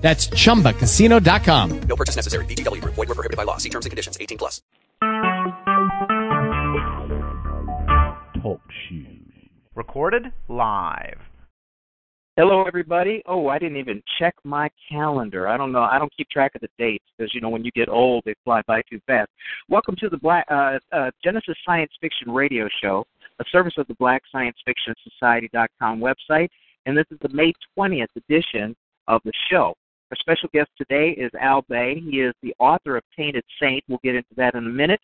That's chumbacasino.com. No purchase necessary. VGW Group. Void were prohibited by law. See terms and conditions. 18 plus. Talk shoes. Recorded live. Hello, everybody. Oh, I didn't even check my calendar. I don't know. I don't keep track of the dates because you know when you get old, they fly by too fast. Welcome to the Black uh, uh, Genesis Science Fiction Radio Show, a service of the Black Science Fiction Society.com website, and this is the May 20th edition of the show. Our special guest today is Al Bey. He is the author of Tainted Saint. We'll get into that in a minute.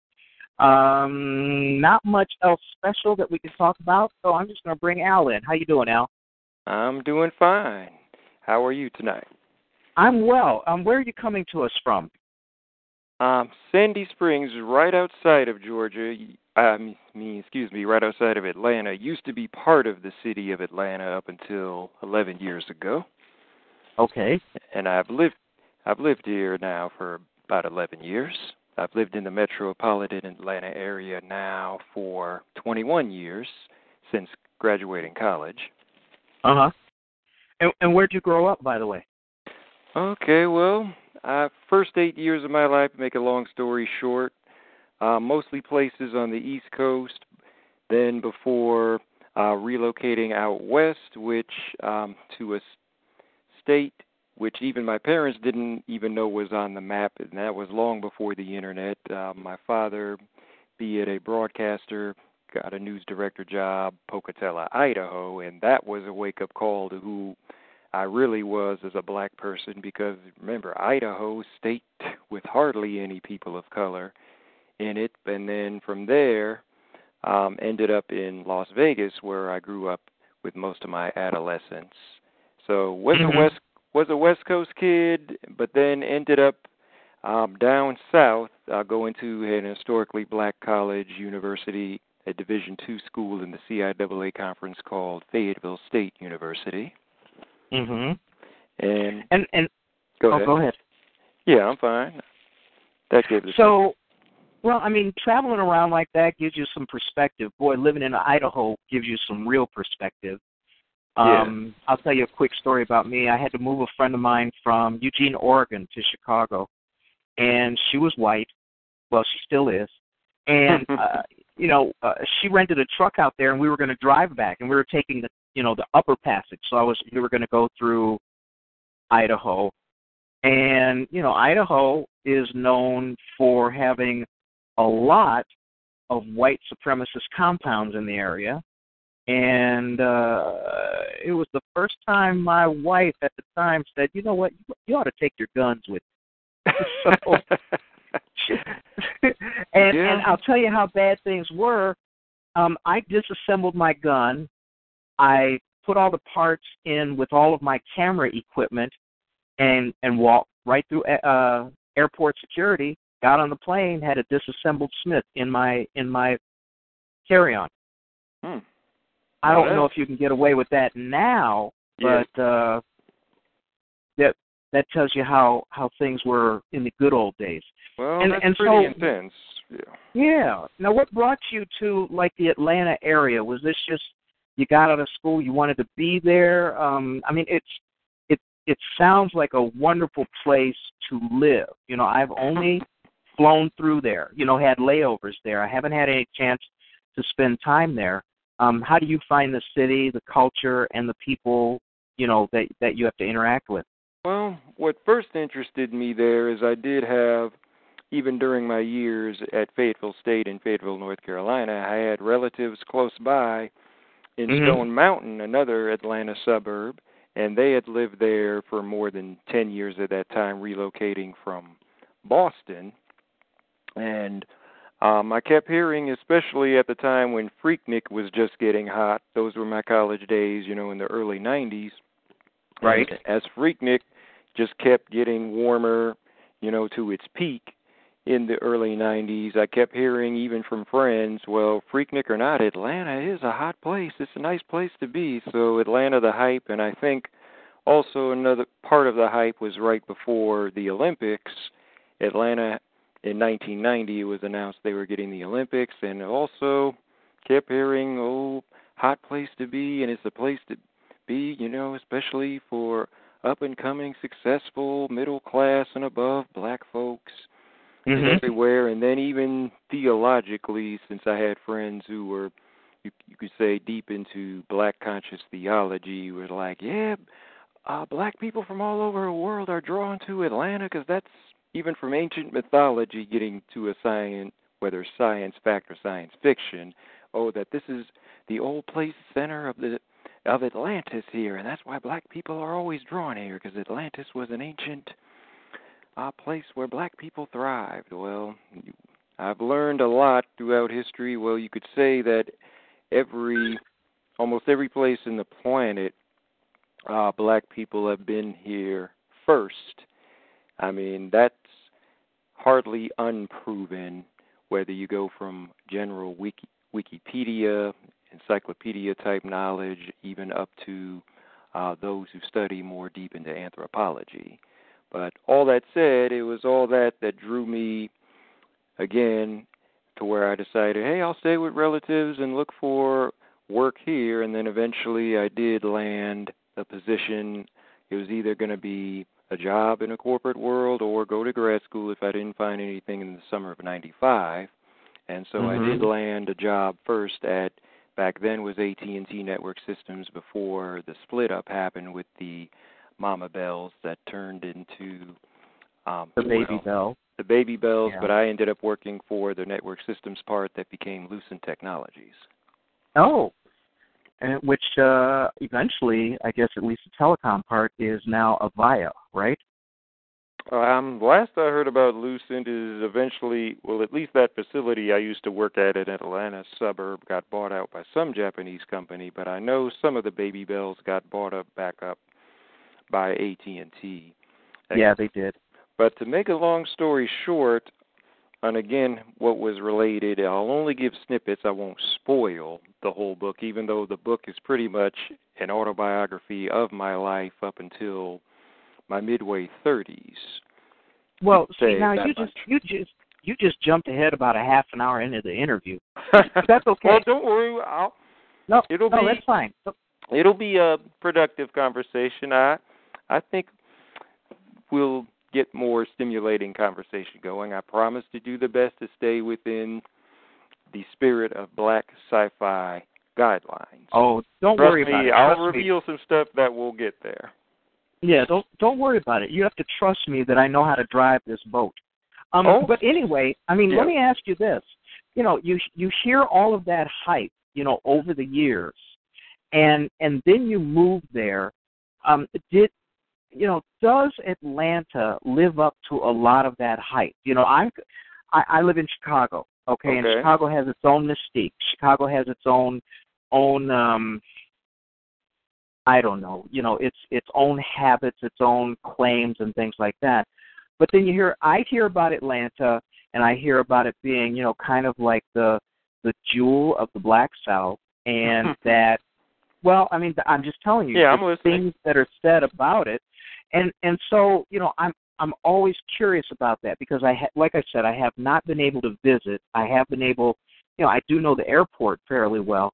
Um, not much else special that we can talk about, so I'm just going to bring Al in. How you doing, Al? I'm doing fine. How are you tonight? I'm well. Um, where are you coming to us from? Um, Sandy Springs, right outside of Georgia. I mean, excuse me, right outside of Atlanta. Used to be part of the city of Atlanta up until 11 years ago. Okay. And I've lived I've lived here now for about 11 years. I've lived in the metropolitan Atlanta area now for 21 years since graduating college. Uh huh. And, and where'd you grow up, by the way? Okay, well, uh, first eight years of my life, make a long story short, uh, mostly places on the East Coast. Then before uh, relocating out west, which um, to a state which even my parents didn't even know was on the map, and that was long before the internet. Uh, my father, be it a broadcaster, got a news director job, Pocatello, Idaho, and that was a wake up call to who I really was as a black person because remember, Idaho, state with hardly any people of color in it, and then from there, um, ended up in Las Vegas where I grew up with most of my adolescence. So was mm-hmm. a West was a West Coast kid, but then ended up um, down south, uh, going to an historically black college, university, a Division two school in the CIAA conference called Fayetteville State University. Mhm. And and and go oh, ahead. go ahead. Yeah, I'm fine. That gave it. So, well, I mean, traveling around like that gives you some perspective. Boy, living in Idaho gives you some real perspective. Um, yeah. I'll tell you a quick story about me. I had to move a friend of mine from Eugene, Oregon to Chicago, and she was white. Well, she still is. And uh, you know, uh, she rented a truck out there, and we were going to drive back, and we were taking the you know the upper passage. So I was we were going to go through Idaho, and you know Idaho is known for having a lot of white supremacist compounds in the area and uh it was the first time my wife at the time said, "You know what? You ought to take your guns with." You. so, and Yeah. and I'll tell you how bad things were. Um, I disassembled my gun. I put all the parts in with all of my camera equipment, and and walked right through uh, airport security. Got on the plane, had a disassembled Smith in my in my carry-on. Hmm. I don't know if you can get away with that now, Yeah. but uh that that tells you how how things were in the good old days. Well, and- that's and pretty so- intense. Yeah. Yeah. Now, what brought you to like the Atlanta area? Was this just you got out of school, you wanted to be there? Um, I mean, it's it it sounds like a wonderful place to live. You know, I've only flown through there. You know, had layovers there. I haven't had any chance to spend time there. Um, how do you find the city, the culture, and the people? You know that that you have to interact with. Well, what first interested me there is I did have, even during my years at Fayetteville State in Fayetteville, North Carolina, I had relatives close by in Mhm. Stone Mountain, another Atlanta suburb, and they had lived there for more than 10 years at that time, relocating from Boston. And um, I kept hearing, especially at the time when Freaknik was just getting hot, those were my college days, you know, in the early 90s. Right. And as Freaknik just kept getting warmer, you know, to its peak, in the early 90s, I kept hearing even from friends, well, Freaknik or not, Atlanta is a hot place. It's a nice place to be. So Atlanta, the hype, and I think also another part of the hype was right before the Olympics. Atlanta in 1990 it was announced they were getting the Olympics, and also kept hearing, oh, hot place to be, and it's a place to be, you know, especially for up and coming, successful, middle class and above black folks Mhm. everywhere. And then even theologically, since I had friends who were, you, you could say, deep into black conscious theology, were like, yeah, uh, black people from all over the world are drawn to Atlanta because that's even from ancient mythology getting to a science, whether science fact or science fiction. Oh, that this is the old place center of the of Atlantis here, and that's why black people are always drawn here because Atlantis was an ancient uh, place where black people thrived. Well, I've learned a lot throughout history. Well, you could say that every, almost every place in the planet, uh, black people have been here first. I mean, that's hardly unproven. Whether you go from general wiki, Wikipedia, encyclopedia type knowledge, even up to uh, those who study more deep into anthropology. But all that said, it was all that that drew me again to where I decided, hey, I'll stay with relatives and look for work here. And then eventually I did land a position. It was either going to be a job in a corporate world or go to grad school if I didn't find anything in the summer of 95. And so Mhm. I did land a job first at back then was AT&T Network Systems before the split up happened with the Mama Bells that turned into um The baby well, bell. the baby bells, Yeah. but I ended up working for the network systems part that became Lucent Technologies. Oh, and which uh, eventually, I guess at least the telecom part is now Avaya, right? Um, last I heard about Lucent is eventually, well, at least that facility I used to work at in Atlanta suburb got bought out by some Japanese company, but I know some of the baby bells got bought up back up by AT&T. Yeah, they did. But to make a long story short, and again, what was related, I'll only give snippets. I won't spoil the whole book, even though the book is pretty much an autobiography of my life up until my midway 30s. Well, see, now you much. just you just you just jumped ahead about a half an hour into the interview. That's okay. well, don't worry. I'll, No, it'll no, be- that's fine. it'll be a productive conversation. I I think we'll get more stimulating conversation going. I promise to do the best to stay within the spirit of black sci-fi guidelines. Oh, don't Trust worry me, about it. I'll Trust me. reveal some stuff that will get there. Yeah, don't don't worry about it. You have to trust me that I know how to drive this boat. Um, Oh. but anyway, I mean, Yeah. let me ask you this. You know, you you hear all of that hype, you know, over the years, and and then you move there. Um, did you know? Does Atlanta live up to a lot of that hype? You know, I'm I, I live in Chicago. Okay, and Chicago has its own mystique. Chicago has its own own um I don't know, you know, its its own habits, its own claims and things like that. But then you hear I hear about Atlanta and I hear about it being, you know, kind of like the the jewel of the black south and that well, I mean I'm just telling you Yeah, I'm listening. things that are said about it. And and so, you know, I'm I'm always curious about that because I ha- like I said I have not been able to visit. I have been able, you know, I do know the airport fairly well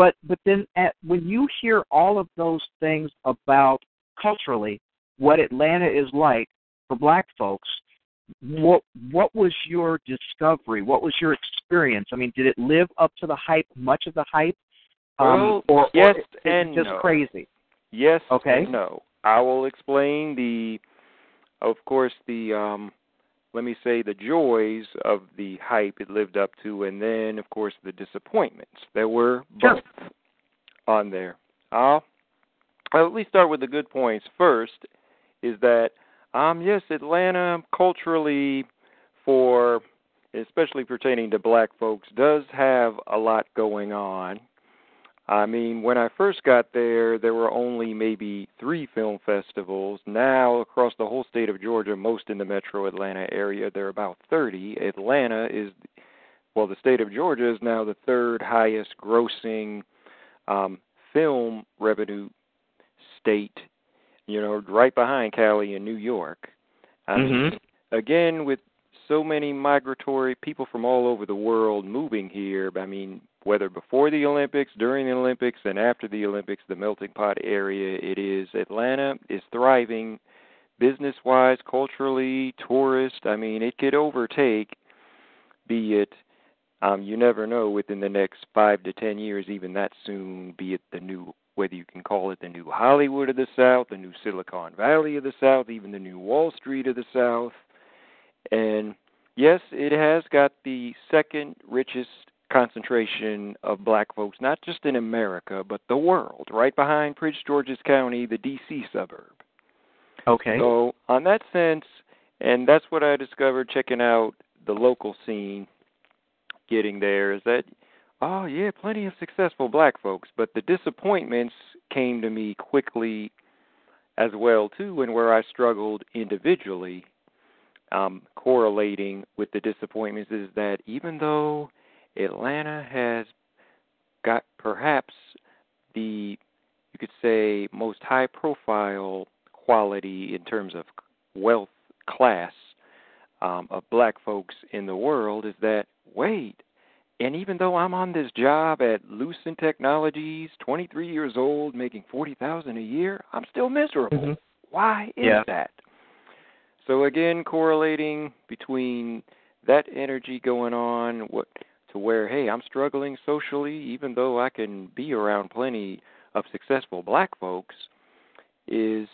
but but then at, when you hear all of those things about culturally what Atlanta is like for black folks, what what was your discovery? What was your experience? I mean, did it live up to the hype? Much of the hype? Um, Well, or, yes or and just no. crazy. Yes Okay. and no. I will explain the of course the um let me say the joys of the hype it lived up to and then of course the disappointments. There were Sure. both on there. I'll I'll at least start with the good points first is that um yes, Atlanta culturally for especially pertaining to black folks does have a lot going on. I mean, when I first got there, there were only maybe three film festivals. Now, across the whole state of Georgia, most in the metro Atlanta area, there are about 30. Atlanta is, well, the state of Georgia is now the third highest grossing um, film revenue state, you know, right behind Cali and New York. I mean, Mm-hmm. again, with so many migratory people from all over the world moving here, I mean, whether before the Olympics, during the Olympics, and after the Olympics, the melting pot area it is, Atlanta is thriving business wise, culturally, tourist. I mean, it could overtake, be it, um, you never know, within the next five to ten years, even that soon, be it the new, whether you can call it the new Hollywood of the South, the new Silicon Valley of the South, even the new Wall Street of the South. And yes, it has got the second richest concentration of black folks, not just in America, but the world, right behind Prince George's County, the D.C. suburb. Okay. So, on that sense, and that's what I discovered checking out the local scene, getting there, is that, oh, yeah, plenty of successful black folks, but the disappointments came to me quickly as well, too, and where I struggled individually. Um, correlating with the disappointments is that even though Atlanta has got perhaps the, you could say, most high profile quality in terms of wealth class um, of black folks in the world is that wait, and even though I'm on this job at Lucent Technologies, 23 years old, making 40,000 a year, I'm still miserable. Mhm. Why is Yeah. that? So again, correlating between that energy going on what to where hey, I'm struggling socially even though I can be around plenty of successful black folks is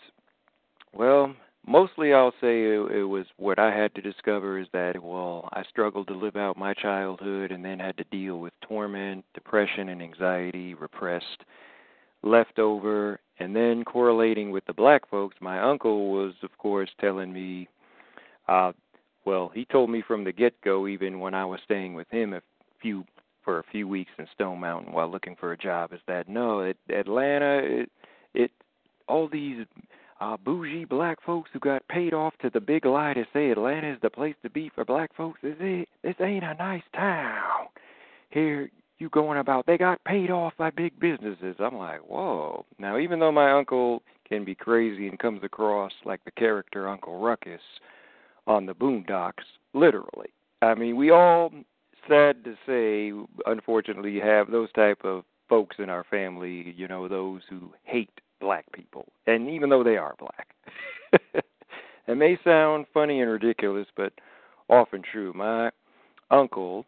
well, mostly I'll say it, it was what I had to discover is that well, I struggled to live out my childhood and then had to deal with torment, depression and anxiety, repressed leftover. And then correlating with the black folks, my uncle was of course telling me uh well, he told me from the get go even when I was staying with him a few for a few weeks in Stone Mountain while looking for a job is that no, it, Atlanta it it all these uh bougie black folks who got paid off to the big lie to say Atlanta is the place to be for black folks. This it this ain't a nice town. Here you going about they got paid off by big businesses. I'm like, whoa. Now even though my uncle can be crazy and comes across like the character Uncle Ruckus on the boondocks, literally. I mean, we all sad to say, unfortunately, you have those type of folks in our family, you know, those who hate black people. And even though they are black. it may sound funny and ridiculous, but often true. My uncle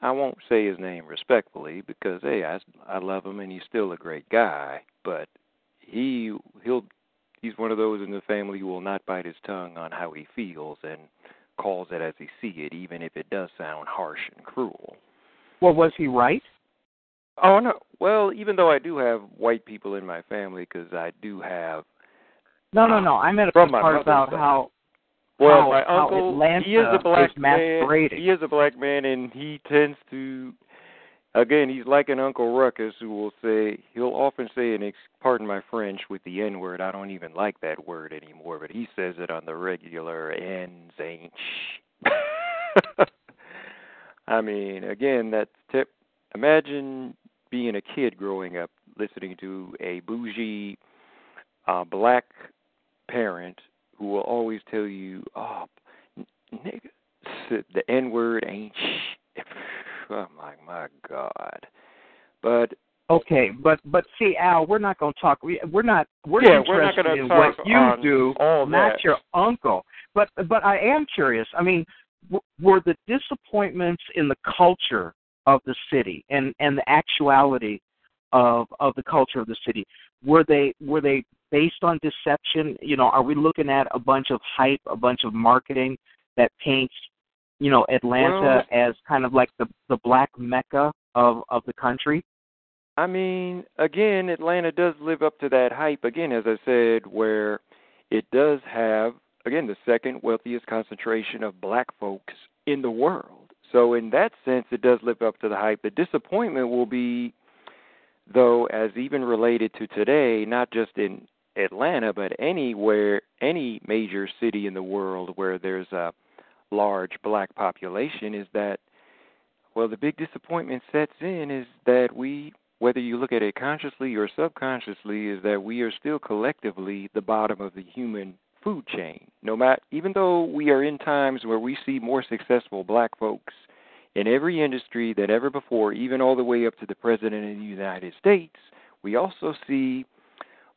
I won't say his name respectfully because hey, I I love him and he's still a great guy, but he he'll he's one of those in the family who will not bite his tongue on how he feels and calls it as he see it, even if it does sound harsh and cruel. Well, was he right? Oh no. Well, even though I do have white people in my family, because I do have. No, no, no. I meant a From my part about side. how Well, how- my how uncle, Atlanta he is a black is man. He is a black man, and he tends to. Again, he's like an Uncle Ruckus who will say he'll often say, and ex- pardon my French with the N word. I don't even like that word anymore, but he says it on the regular. N's ain't. I mean, again, that's tip. Imagine being a kid growing up listening to a bougie uh, black parent who will always tell you, "Oh, nigga, the N word ain't sh." I'm like, my God. But Okay, but but see, Al, we're not going to talk. we- We're not. We're Yeah, we're not interested gonna in talk what you do, all not that. your uncle. But but I am curious. I mean, w- were the disappointments in the culture of the city and and the actuality of of the culture of the city were they were they based on deception? You know, are we looking at a bunch of hype, a bunch of marketing that paints you know Atlanta as kind of like the the black mecca of of the country? I mean, again, Atlanta does live up to that hype. Again, as I said, where it does have again the second wealthiest concentration of black folks in the world. So in that sense, it does live up to the hype. The disappointment will be, though, as even related to today, not just in Atlanta, but anywhere, any major city in the world where there's a large black population, is that, well, the big disappointment sets in is that we, whether you look at it consciously or subconsciously, is that we are still collectively the bottom of the human food chain. No matter, even though we are in times where we see more successful black folks in every industry than ever before, even all the way up to the President of the United States, we also see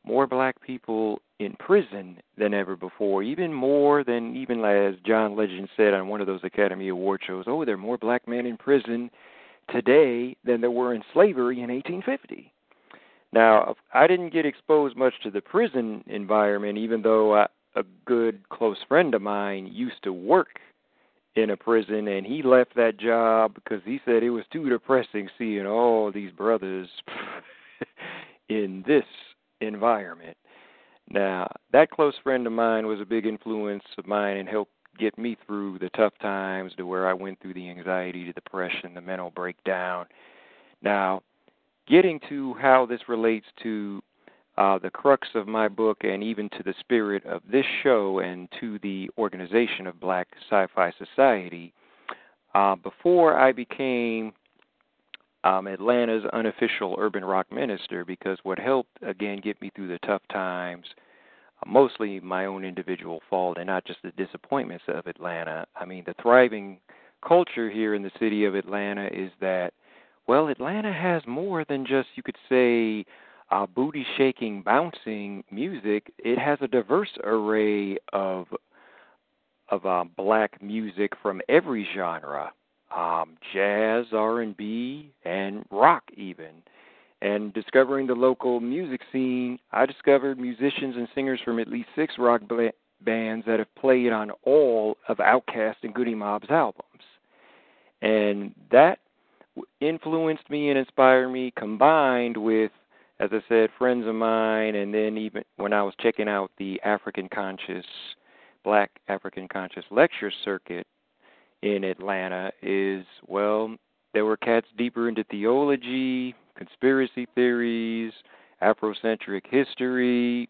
more black people in prison than ever before, even more than even as John Legend said on one of those Academy Award shows, oh, there are more black men in prison today than there were in slavery in 1850. Now, I didn't get exposed much to the prison environment, even though I, a good close friend of mine used to work in a prison and he left that job because he said it was too depressing seeing all these brothers in this environment. Now, that close friend of mine was a big influence of mine and helped get me through the tough times to where I went through the anxiety, the depression, the mental breakdown. Now, getting to how this relates to uh, the crux of my book and even to the spirit of this show and to the organization of Black Sci Fi Society, uh, before I became um, Atlanta's unofficial urban rock minister, because what helped, again, get me through the tough times, uh, mostly my own individual fault and not just the disappointments of Atlanta. I mean, the thriving culture here in the city of Atlanta is that, well, Atlanta has more than just, you could say, uh, booty shaking, bouncing music. It has a diverse array of of uh, black music from every genre, um, jazz, R and B, and rock even. And discovering the local music scene, I discovered musicians and singers from at least six rock ba- bands that have played on all of Outkast and Goodie Mob's albums. And that influenced me and inspired me, combined with as I said, friends of mine, and then even when I was checking out the African Conscious, Black African Conscious lecture circuit in Atlanta, is well, there were cats deeper into theology, conspiracy theories, Afrocentric history,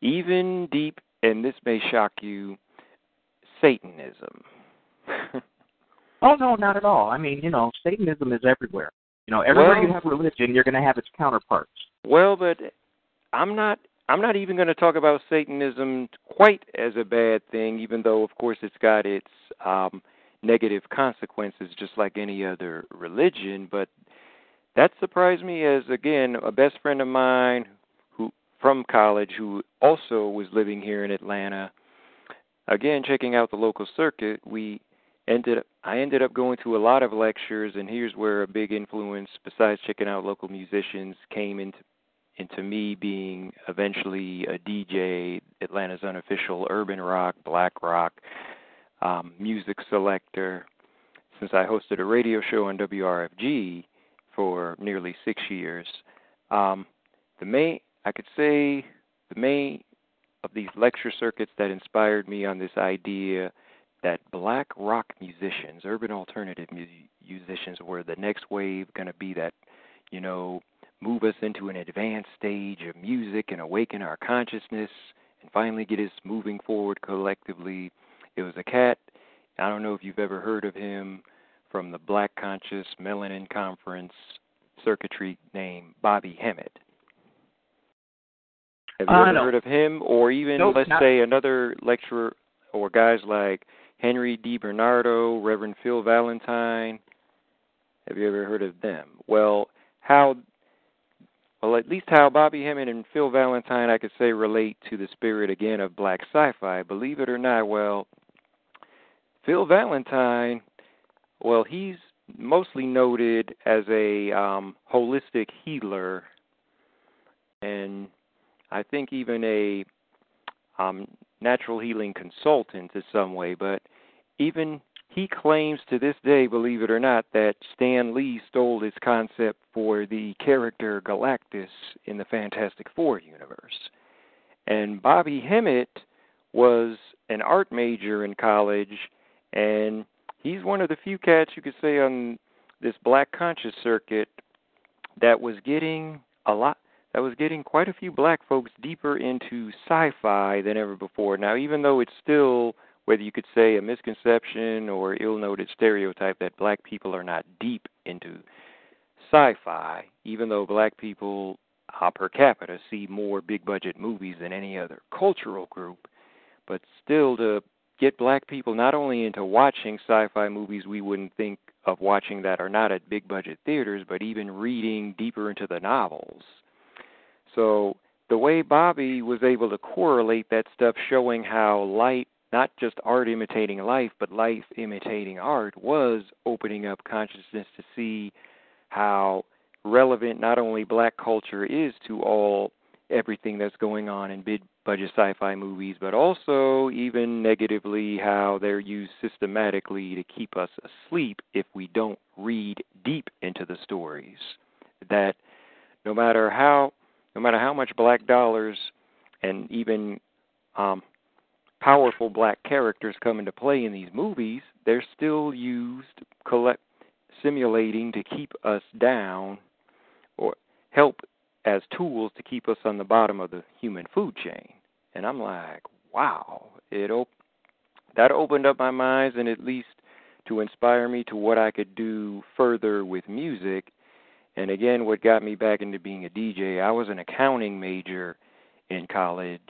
even deep, and this may shock you, Satanism. oh no, not at all. I mean, you know, Satanism is everywhere. You know, everywhere well, you have religion, you're going to have its counterparts. Well, but I'm not. I'm not even going to talk about Satanism quite as a bad thing, even though, of course, it's got its um, negative consequences, just like any other religion. But that surprised me, as again, a best friend of mine who from college, who also was living here in Atlanta. Again, checking out the local circuit, we ended up, I ended up going to a lot of lectures, and here's where a big influence, besides checking out local musicians, came into into me being eventually a DJ, Atlanta's unofficial urban rock, black rock um, music selector. Since I hosted a radio show on WRFG for nearly six years, um, the main I could say the main of these lecture circuits that inspired me on this idea that black rock musicians, urban alternative mu- musicians, were the next wave going to be that, you know, move us into an advanced stage of music and awaken our consciousness and finally get us moving forward collectively. It was a cat. I don't know if you've ever heard of him from the Black Conscious Melanin Conference circuitry named Bobby Hemmitt. Have you uh, ever no. heard of him? Or even, nope, let's not... say, another lecturer or guys like Henry D. Bernardo, Reverend Phil Valentine. Have you ever heard of them? Well, how well, at least how Bobby Hemmitt and Phil Valentine, I could say, relate to the spirit again of black sci-fi. Believe it or not, well, Phil Valentine, well, he's mostly noted as a um, holistic healer, and I think even a um, natural healing consultant in some way. But even he claims to this day, believe it or not, that Stan Lee stole his concept for the character Galactus in the Fantastic Four universe. And Bobby Hemmitt was an art major in college, and he's one of the few cats you could say on this black conscious circuit that was getting a lot that was getting quite a few black folks deeper into sci-fi than ever before. Now, even though it's still whether you could say a misconception or ill-noted stereotype that black people are not deep into sci-fi, even though black people uh, per capita see more big-budget movies than any other cultural group, but still to get black people not only into watching sci-fi movies we wouldn't think of watching that are not at big-budget theaters, but even reading deeper into the novels. So the way Bobby was able to correlate that stuff, showing how light, not just art imitating life, but life imitating art, was opening up consciousness to see how relevant not only black culture is to all everything that's going on in big budget sci-fi movies, but also even negatively how they're used systematically to keep us asleep if we don't read deep into the stories. That no matter how no matter how much black dollars and even um, powerful black characters come into play in these movies, they're still used collect simulating to keep us down or help as tools to keep us on the bottom of the human food chain. And I'm like, wow, it op- that opened up my minds and at least to inspire me to what I could do further with music and again, what got me back into being a DJ, I was an accounting major in college,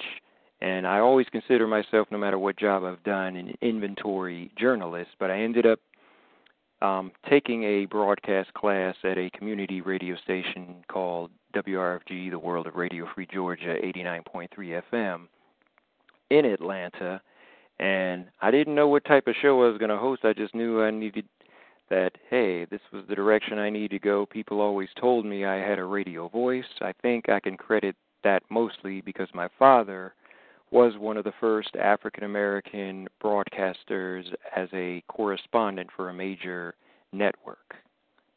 and I always consider myself, no matter what job I've done, an inventory journalist. But I ended up um, taking a broadcast class at a community radio station called WRFG, the World of Radio Free Georgia, 89.3 FM in Atlanta. And I didn't know what type of show I was going to host. I just knew I needed that hey, this was the direction I need to go. People always told me I had a radio voice. I think I can credit that mostly because my father was one of the first African American broadcasters as a correspondent for a major network,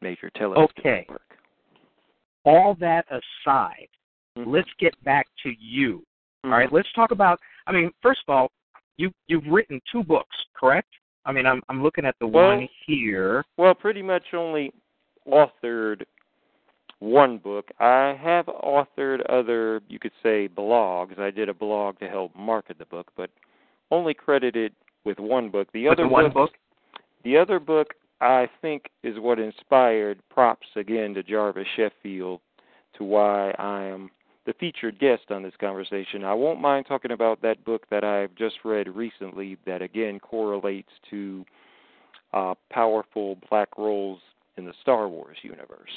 major television okay. network. All that aside, mm-hmm. let's get back to you. Mm-hmm. All right, let's talk about. I mean, first of all, you you've written two books, correct? I mean, I'm I'm looking at the well, one here. Well, pretty much only authored one book. I have authored other, you could say, blogs. I did a blog to help market the book, but only credited with one book. The with other the one book, book. The other book I think is what inspired props again to Jarvis Sheffield to why I am the featured guest on this conversation. I won't mind talking about that book that I've just read recently that again correlates to uh, powerful black roles in the Star Wars universe.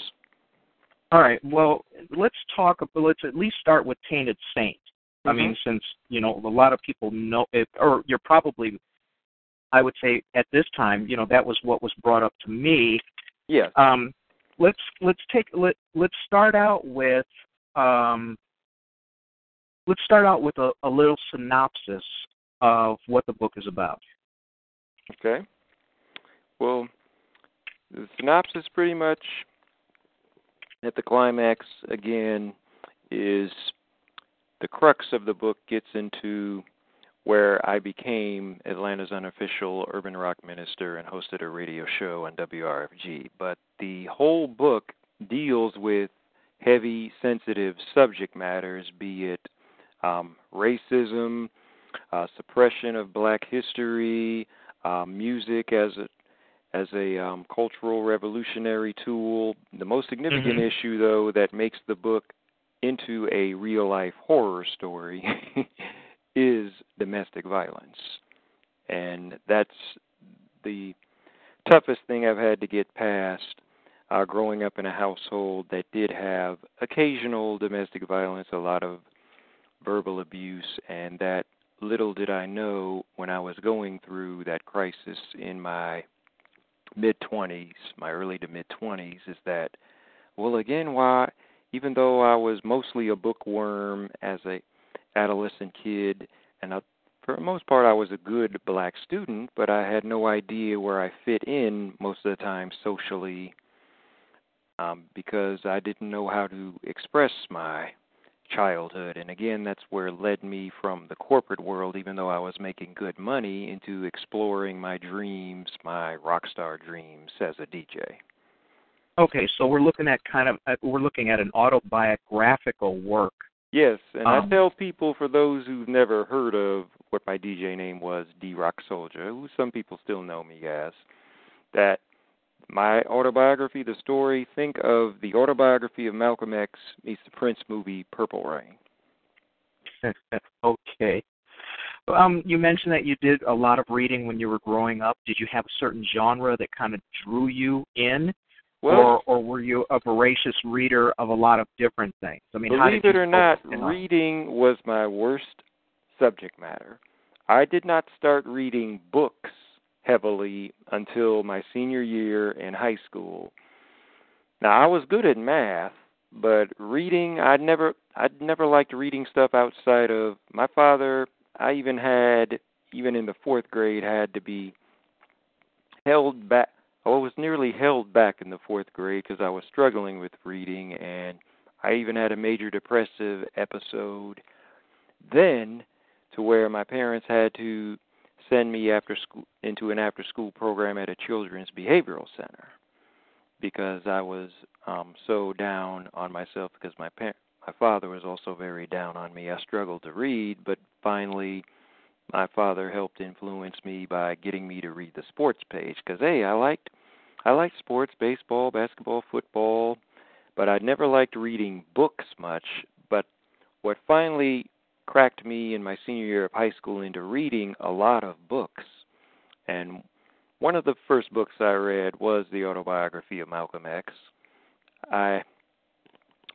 All right. Well, let's talk. Let's at least start with Tainted Saint. Mm-hmm. I mean, since you know a lot of people know it, or you're probably, I would say at this time, you know, that was what was brought up to me. Yes. Um, let's let's take let let's start out with um, let's start out with a, a little synopsis of what the book is about. Okay. Well, the synopsis pretty much at the climax again is the crux of the book gets into where I became Atlanta's unofficial urban rock minister and hosted a radio show on WRFG. But the whole book deals with heavy, sensitive subject matters, be it um, racism, uh, suppression of Black history, uh, music as a as a um, cultural revolutionary tool. The most significant mm-hmm. issue, though, that makes the book into a real life horror story is domestic violence, and that's the toughest thing I've had to get past uh, growing up in a household that did have occasional domestic violence, a lot of verbal abuse, and that little did I know when I was going through that crisis in my mid 20s, my early to mid 20s, is that, well, again, why, even though I was mostly a bookworm as a adolescent kid, and I, for the most part I was a good black student, but I had no idea where I fit in most of the time socially um, because I didn't know how to express my childhood. And again, that's where it led me from the corporate world, even though I was making good money, into exploring my dreams, my rock star dreams as a DJ. Okay, so we're looking at kind of uh, we're looking at an autobiographical work. Yes, and Um, I tell people for those who've never heard of what my DJ name was, D Rock Soldier, who some people still know me as, that my autobiography, the story, think of the autobiography of Malcolm X meets the Prince movie Purple Rain. okay. Um, you mentioned that you did a lot of reading when you were growing up. Did you have a certain genre that kind of drew you in, Well, or or were you a voracious reader of a lot of different things? I mean, Believe it or not, focus in on- reading was my worst subject matter. I did not start reading books heavily until my senior year in high school. Now, I was good at math, but reading, I'd never I'd never liked reading stuff outside of my father. I even had even in the 4th grade had to be held back I was nearly held back in the 4th grade because I was struggling with reading and I even had a major depressive episode then to where my parents had to send me after school into an after school program at a children's behavioral center because I was um so down on myself because my parent my father was also very down on me. I struggled to read, but finally my father helped influence me by getting me to read the sports page because hey, I liked I liked sports, baseball, basketball, football, but I never liked reading books much. But what finally cracked me in my senior year of high school into reading a lot of books, and one of the first books I read was the autobiography of Malcolm X. I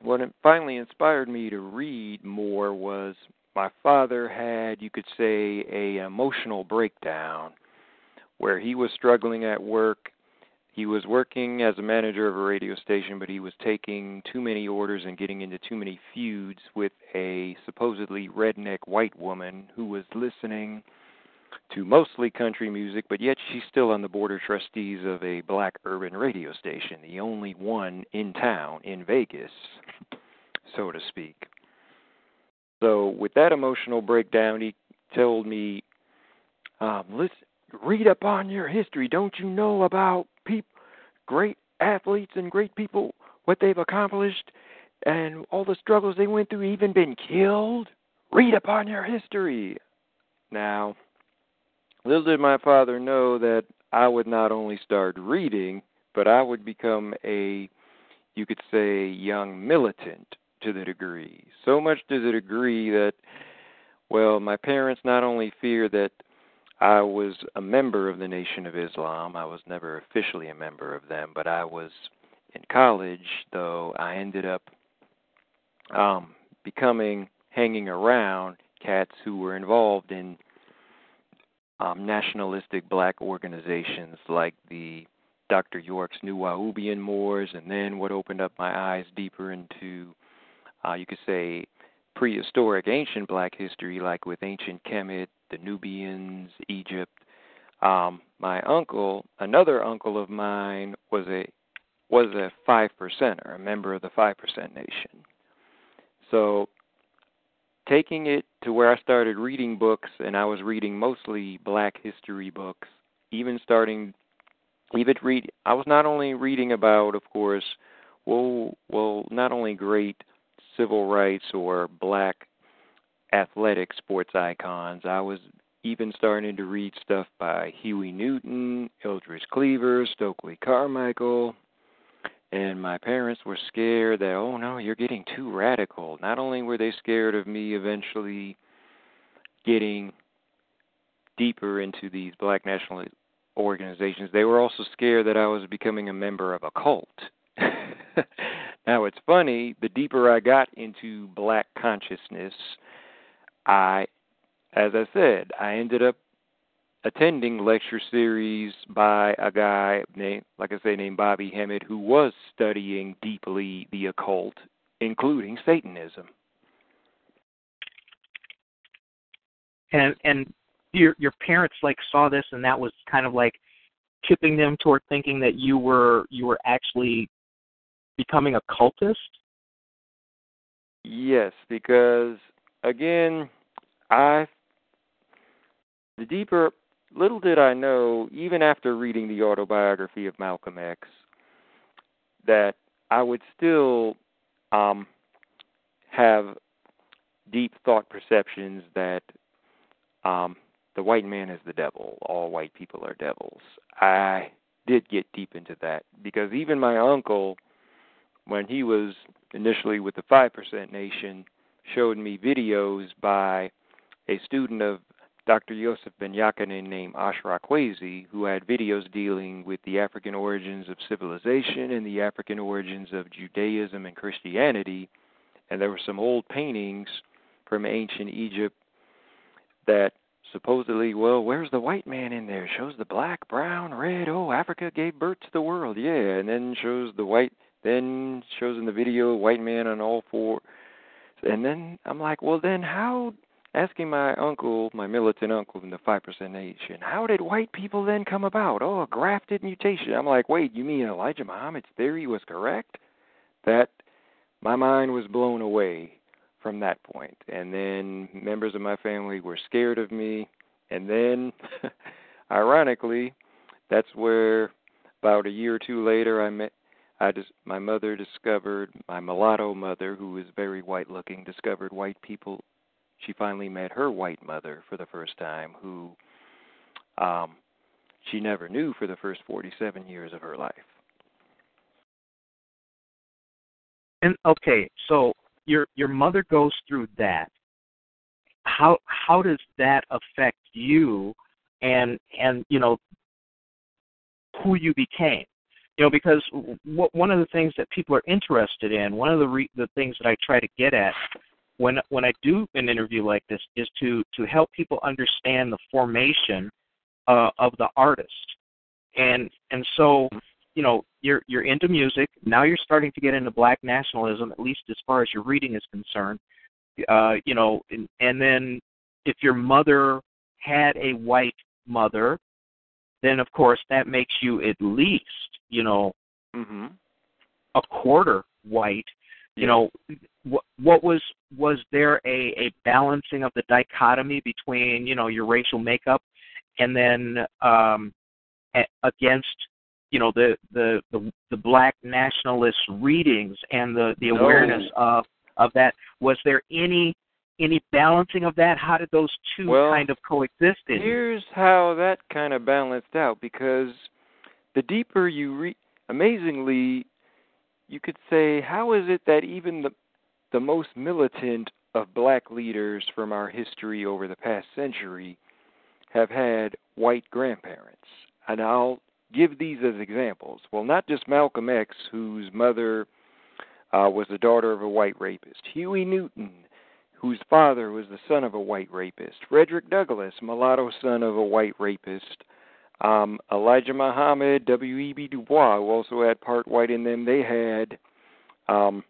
what finally inspired me to read more was my father had, you could say, a emotional breakdown where he was struggling at work. He was working as a manager of a radio station, but he was taking too many orders and getting into too many feuds with a supposedly redneck white woman who was listening to mostly country music, but yet she's still on the board of trustees of a black urban radio station, the only one in town in Vegas, so to speak. So, with that emotional breakdown, he told me, um, "Listen, read upon your history. Don't you know about people, great athletes and great people, what they've accomplished, and all the struggles they went through, even been killed? Read upon your history." Now, little did my father know that I would not only start reading, but I would become a, you could say, young militant to the degree. So much to the degree that, well, my parents not only fear that I was a member of the Nation of Islam, I was never officially a member of them, but I was in college, though I ended up um, becoming, hanging around cats who were involved in um, nationalistic black organizations like the Dr. York's Nuwaubian Moors, and then what opened up my eyes deeper into, uh, you could say, prehistoric ancient black history, like with ancient Kemet, the Nubians, Egypt. Um, my uncle, another uncle of mine, was a was a five percenter, a member of the five percent nation. So taking it to where I started reading books, and I was reading mostly black history books, even starting, even read. I was not only reading about, of course, well, well, not only great civil rights or black athletic sports icons. I was even starting to read stuff by Huey Newton, Eldridge Cleaver, Stokely Carmichael, and my parents were scared that oh no you're getting too radical not only were they scared of me eventually getting deeper into these black national organizations they were also scared that i was becoming a member of a cult now it's funny the deeper i got into black consciousness i as i said i ended up attending lecture series by a guy named, like I say, named Bobby Hemmitt, who was studying deeply the occult, including Satanism. And and your your parents like saw this, and that was kind of like tipping them toward thinking that you were you were actually becoming a cultist. Yes, because again, I the deeper little did I know, even after reading the autobiography of Malcolm X, that I would still um, have deep thought perceptions that um, the white man is the devil. All white people are devils. I did get deep into that because even my uncle, when he was initially with the Five Percent Nation, showed me videos by a student of Dr. Yosef Ben Jochannan named Ashra Kwesi, who had videos dealing with the African origins of civilization and the African origins of Judaism and Christianity. And there were some old paintings from ancient Egypt that supposedly, well, where's the white man in there? Shows the black, brown, red. Oh, Africa gave birth to the world. Yeah, and then shows the white. Then shows in the video white man on all four. And then I'm like, well, then how? Asking my uncle, my militant uncle in the Five Percent Nation, how did white people then come about? Oh, a grafted mutation. I'm like, wait, you mean Elijah Muhammad's theory was correct? That my mind was blown away from that point. And then members of my family were scared of me. And then, ironically, that's where about a year or two later I met. I just my mother discovered my mulatto mother, who was very white looking, discovered white people. She finally met her white mother for the first time, who um, she never knew for the first 47 years of her life. And okay, so your your mother goes through that how how does that affect you and and you know who you became you know because w- one of the things that people are interested in one of the re- the things that I try to get at when when I do an interview like this is to to help people understand the formation uh, of the artist. And and so you know you're you're into music. Now you're starting to get into black nationalism at least as far as your reading is concerned. Uh you know and, and then if your mother had a white mother then of course that makes you at least you know mm-hmm. a quarter white you know what what was was there a a balancing of the dichotomy between you know your racial makeup and then um a, against you know the the the, the black nationalist readings and the the awareness no. of of that was there any any balancing of that? How did those two well, kind of coexist in? here's how that kind of balanced out because the deeper you read amazingly you could say how is it that even the the most militant of black leaders from our history over the past century have had white grandparents? And I'll give these as examples. Well, not just Malcolm X, whose mother uh, was the daughter of a white rapist, Huey Newton, whose father was the son of a white rapist, Frederick Douglass, mulatto son of a white rapist, um, Elijah Muhammad, W.E.B. Du Bois, who also had part white in them. They had um,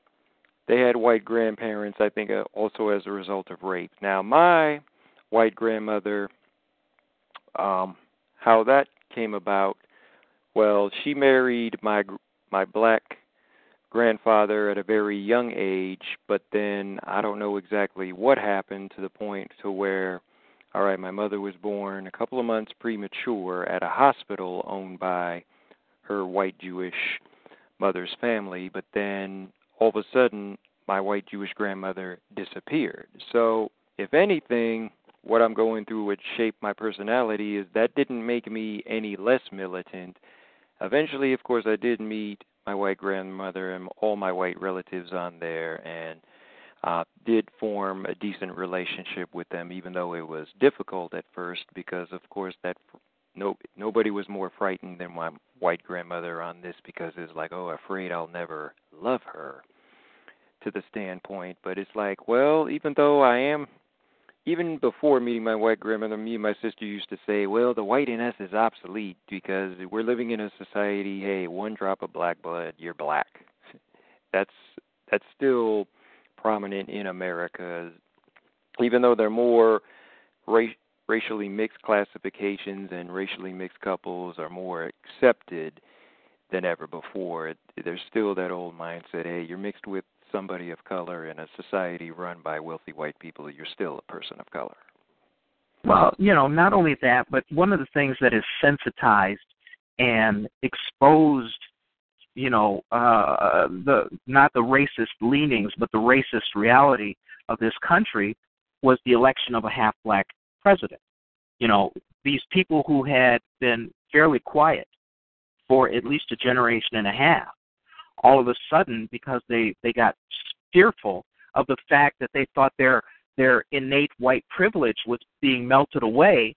they had white grandparents, I think, uh, also as a result of rape. Now, my white grandmother, um, how that came about well, she married my my black grandfather at a very young age, but then I don't know exactly what happened to the point to where all right, my mother was born a couple of months premature at a hospital owned by her white Jewish mother's family, but then all of a sudden my white Jewish grandmother disappeared. So, if anything, what I'm going through would shape my personality is that didn't make me any less militant Eventually, of course, I did meet my white grandmother and all my white relatives on there, and uh, did form a decent relationship with them, even though it was difficult at first because, of course, that no nobody was more frightened than my white grandmother on this because it's like, oh, afraid I'll never love her. To the standpoint, but it's like, well, even though I am even before meeting my white grandmother, me and my sister used to say, well, the white in us is obsolete because we're living in a society, hey, one drop of black blood, you're black. That's that's still prominent in America, even though they're more ra- racially mixed classifications and racially mixed couples are more accepted than ever before. There's still that old mindset, hey, you're mixed with somebody of color in a society run by wealthy white people, you're still a person of color. Well, you know, not only that, but one of the things that is sensitized and exposed you know, uh, the not the racist leanings, but the racist reality of this country was the election of a half black president. You know, these people who had been fairly quiet for at least a generation and a half, all of a sudden, because they they got fearful of the fact that they thought their their innate white privilege was being melted away,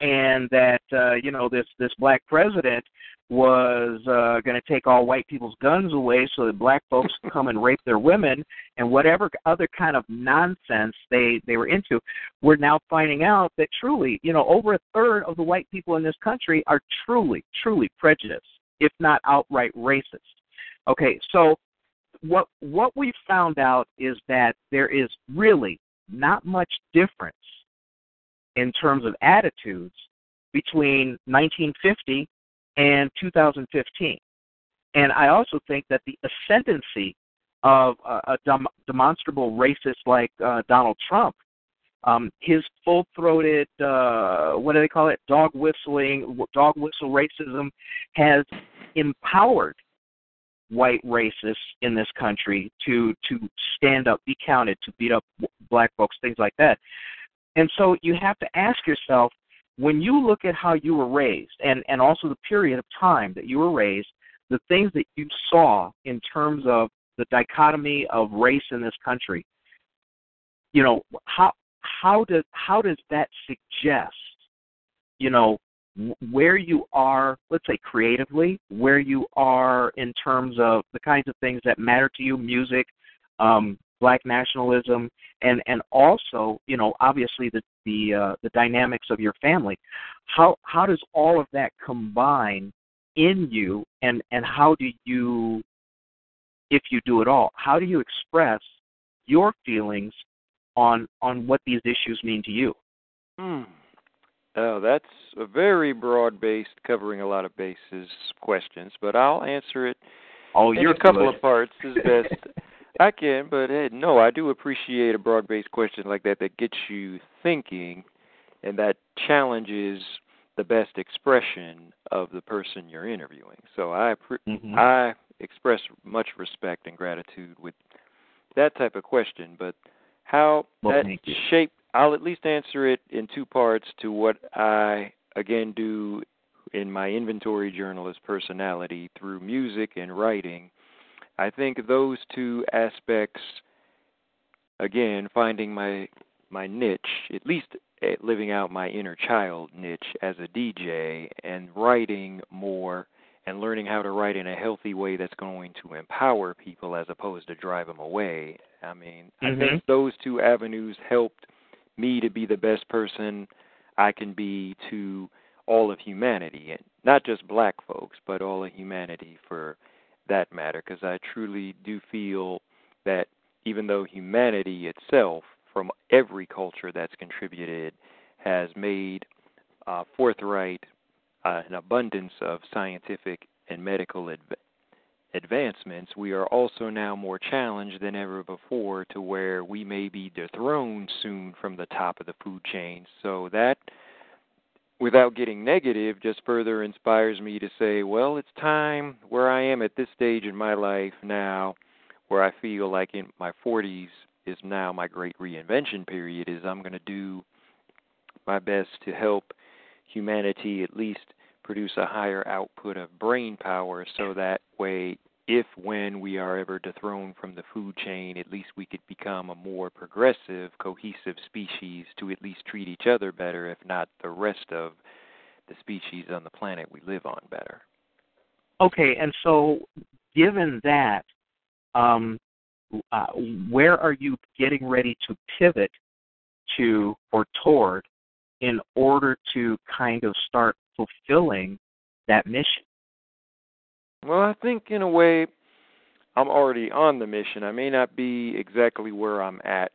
and that uh, you know this this black president was uh, going to take all white people's guns away so that black folks come and rape their women and whatever other kind of nonsense they they were into we're now finding out that truly you know over a third of the white people in this country are truly truly prejudiced if not outright racist. Okay so what what we found out is that there is really not much difference in terms of attitudes between 1950 and 2015. And I also think that the ascendancy of a, dem- demonstrable racist like uh, Donald Trump, um, his full-throated, uh, what do they call it, dog whistling, dog whistle racism, has empowered white racists in this country to to stand up, be counted, to beat up black folks, things like that. And so you have to ask yourself, when you look at how you were raised and, and also the period of time that you were raised, the things that you saw in terms of the dichotomy of race in this country, you know, how how does how does that suggest, you know, where you are, let's say creatively, where you are in terms of the kinds of things that matter to you, music, um, black nationalism, and and also you know obviously the the uh, the dynamics of your family. How how does all of that combine in you, and and how do you, if you do at all, how do you express your feelings on on what these issues mean to you? Hmm. Oh, that's a very broad-based, covering a lot of bases questions, but I'll answer it oh, in a couple good. of parts as best I can, but hey, no, I do appreciate a broad-based question like that that gets you thinking, and that challenges the best expression of the person you're interviewing. So I mm-hmm. I express much respect and gratitude with that type of question, but how well, that shape I'll at least answer it in two parts to what I again do in my inventory journalist personality through music and writing I think those two aspects, again, finding my my niche, at least living out my inner child niche as a DJ, and writing more and learning how to write in a healthy way that's going to empower people as opposed to drive them away. I mean, mm-hmm. I think those two avenues helped me to be the best person I can be to all of humanity, and not just black folks, but all of humanity for that matter because I truly do feel that even though humanity itself, from every culture that's contributed, has made uh, forthright uh, an abundance of scientific and medical adv- advancements, we are also now more challenged than ever before to where we may be dethroned soon from the top of the food chain. So that without getting negative, just further inspires me to say, well, it's time where I am at this stage in my life now, where I feel like in my 40s is now my great reinvention period, is I'm going to do my best to help humanity at least produce a higher output of brain power so that way if when we are ever dethroned from the food chain, at least we could become a more progressive, cohesive species to at least treat each other better, if not the rest of the species on the planet we live on better. Okay, and so given that, um, uh, where are you getting ready to pivot to or toward in order to kind of start fulfilling that mission? Well, I think in a way I'm already on the mission. I may not be exactly where I'm at,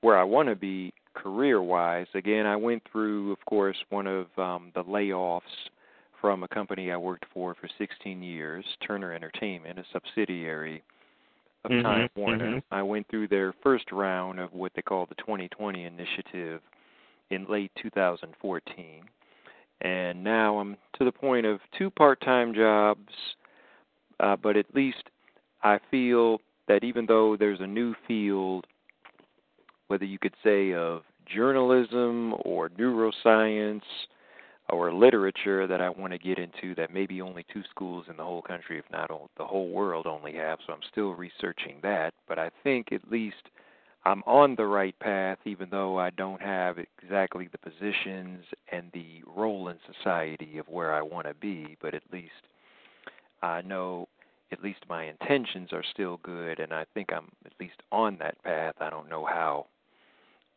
where I want to be career wise. Again, I went through, of course, one of um, the layoffs from a company I worked for for 16 years, Turner Entertainment, a subsidiary of mm-hmm, Time Warner. Mm-hmm. I went through their first round of what they call the 2020 initiative in late 2014 and now I'm to the point of two part-time jobs, uh, but at least I feel that even though there's a new field, whether you could say of journalism or neuroscience or literature that I want to get into that maybe only two schools in the whole country, if not all, the whole world, only have. So I'm still researching that. But I think at least I'm on the right path, even though I don't have exactly the positions and the role in society of where I want to be. But at least I know at least my intentions are still good, and I think I'm at least on that path. I don't know how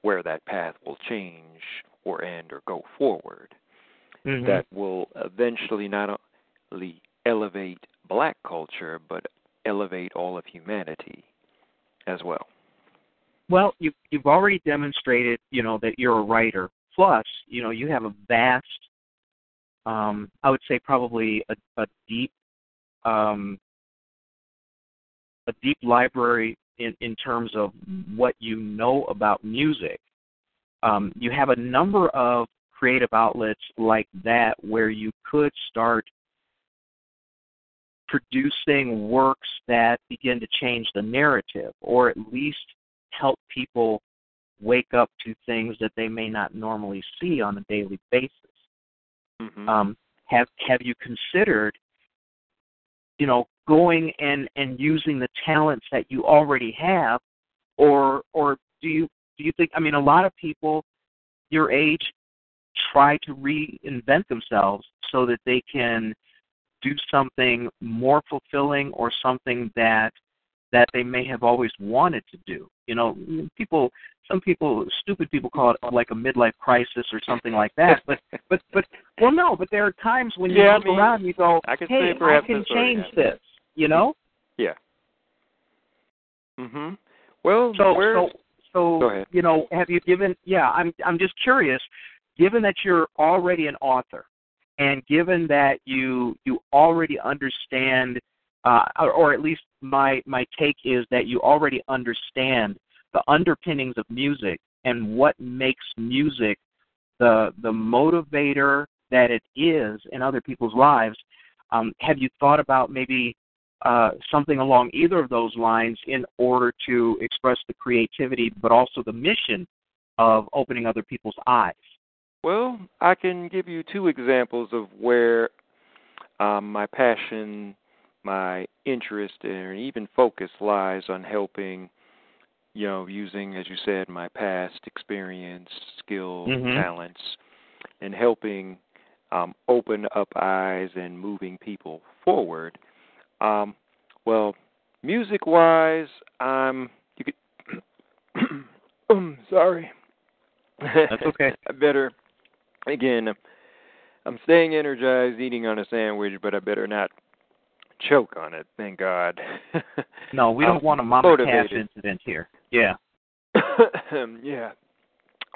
where that path will change or end or go forward Mhm. that will eventually not only elevate black culture but elevate all of humanity as well. Well, you you've already demonstrated, you know, that you're a writer. Plus, you know, you have a vast, um, I would say probably a, a deep, um, a deep library in in terms of what you know about music. Um, you have a number of creative outlets like that where you could start producing works that begin to change the narrative or at least help people wake up to things that they may not normally see on a daily basis. Mm-hmm. Um, have have you considered, you know, going and and using the talents that you already have, or or do you do you think? I mean, a lot of people your age try to reinvent themselves so that they can do something more fulfilling or something that that they may have always wanted to do. You know, people some people stupid people call it like a midlife crisis or something like that. But but but well no, but there are times when you Yeah, I look mean, around and you go, I could Hey, I can change this, you know? Yeah. Mhm. Well, So so so you know, have you given yeah, I'm I'm just curious, given that you're already an author and given that you you already understand uh, or, at least my my take is that you already understand the underpinnings of music and what makes music the the motivator that it is in other people's lives. Um, have you thought about maybe uh, something along either of those lines in order to express the creativity, but also the mission of opening other people's eyes? Well, I can give you two examples of where um, my passion, my interest, and even focus lies on helping, you know, using, as you said, my past experience, skill, Mhm. talents, and helping um, open up eyes and moving people forward. Um, well, music wise, um, you could. um, sorry. That's okay. I better again. I'm staying energized, eating on a sandwich, but I better not choke on it. Thank God. No, we don't um, want a Mama Cass motivated. incident here. Yeah. yeah.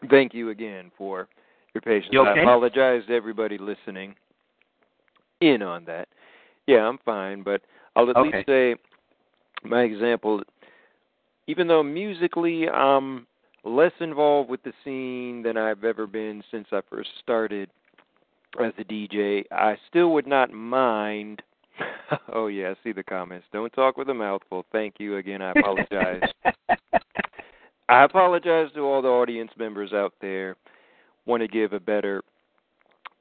Thank you again for your patience. Okay? I apologize to everybody listening in on that. Yeah, I'm fine, but I'll at Okay. least say my example. Even though musically I'm less involved with the scene than I've ever been since I first started as a DJ, I still would not mind. oh yeah, I see the comments. Don't talk with a mouthful. Thank you again. I apologize. I apologize to all the audience members out there. Want to give a better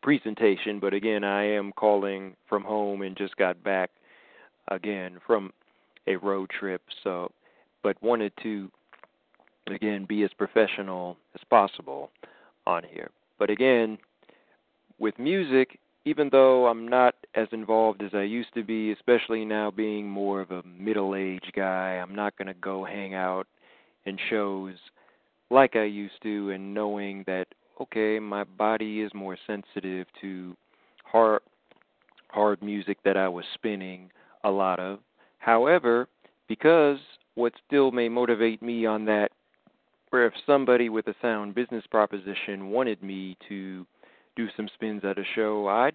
presentation, but again, I am calling from home and just got back again from a road trip. So, but wanted to again be as professional as possible on here. But again, with music, even though I'm not as involved as I used to be, especially now being more of a middle-aged guy, I'm not going to go hang out in shows like I used to and knowing that okay, my body is more sensitive to hard hard music that I was spinning a lot of. However, because what still may motivate me on that where if somebody with a sound business proposition wanted me to do some spins at a show, I'd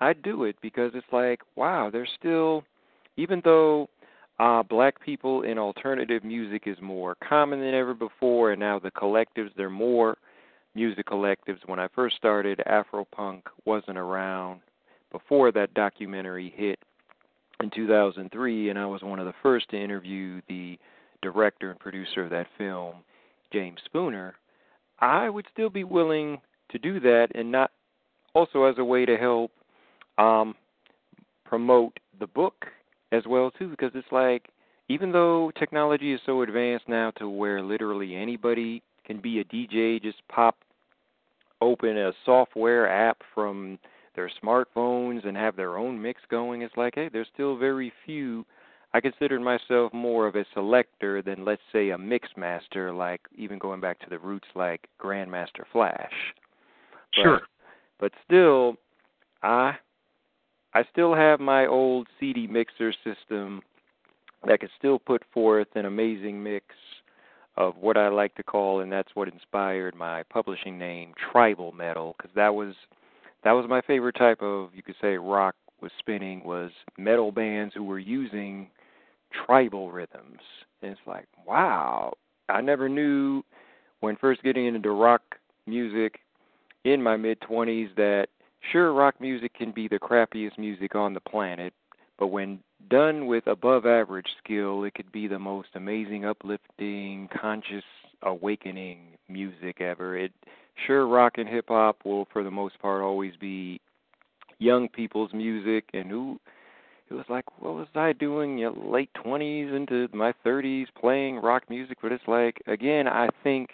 I'd do it because it's like, wow, there's still even though uh black people in alternative music is more common than ever before and now the collectives they're more music collectives. When I first started, Afropunk wasn't around before that documentary hit in 2003, and I was one of the first to interview the director and producer of that film, James Spooner, I would still be willing to do that, and not also as a way to help um, promote the book as well too, because it's like even though technology is so advanced now to where literally anybody can be a DJ, just pop open a software app from their smartphones and have their own mix going. It's like, hey, there's still very few. I consider myself more of a selector than, let's say, a mix master, like even going back to the roots like Grandmaster Flash. Sure. But still, I I still have my old CD mixer system that can still put forth an amazing mix of what I like to call, and that's what inspired my publishing name, tribal metal, because that was that was my favorite type of you could say rock was spinning was metal bands who were using tribal rhythms. And it's like, wow, I never knew when first getting into rock music in my mid 20s that sure rock music can be the crappiest music on the planet, but when done with above average skill, it could be the most amazing, uplifting, conscious, awakening music ever. It sure rock and hip hop will for the most part always be young people's music and who it was like what was I doing you know, late 20s into my 30s playing rock music but it's like again I think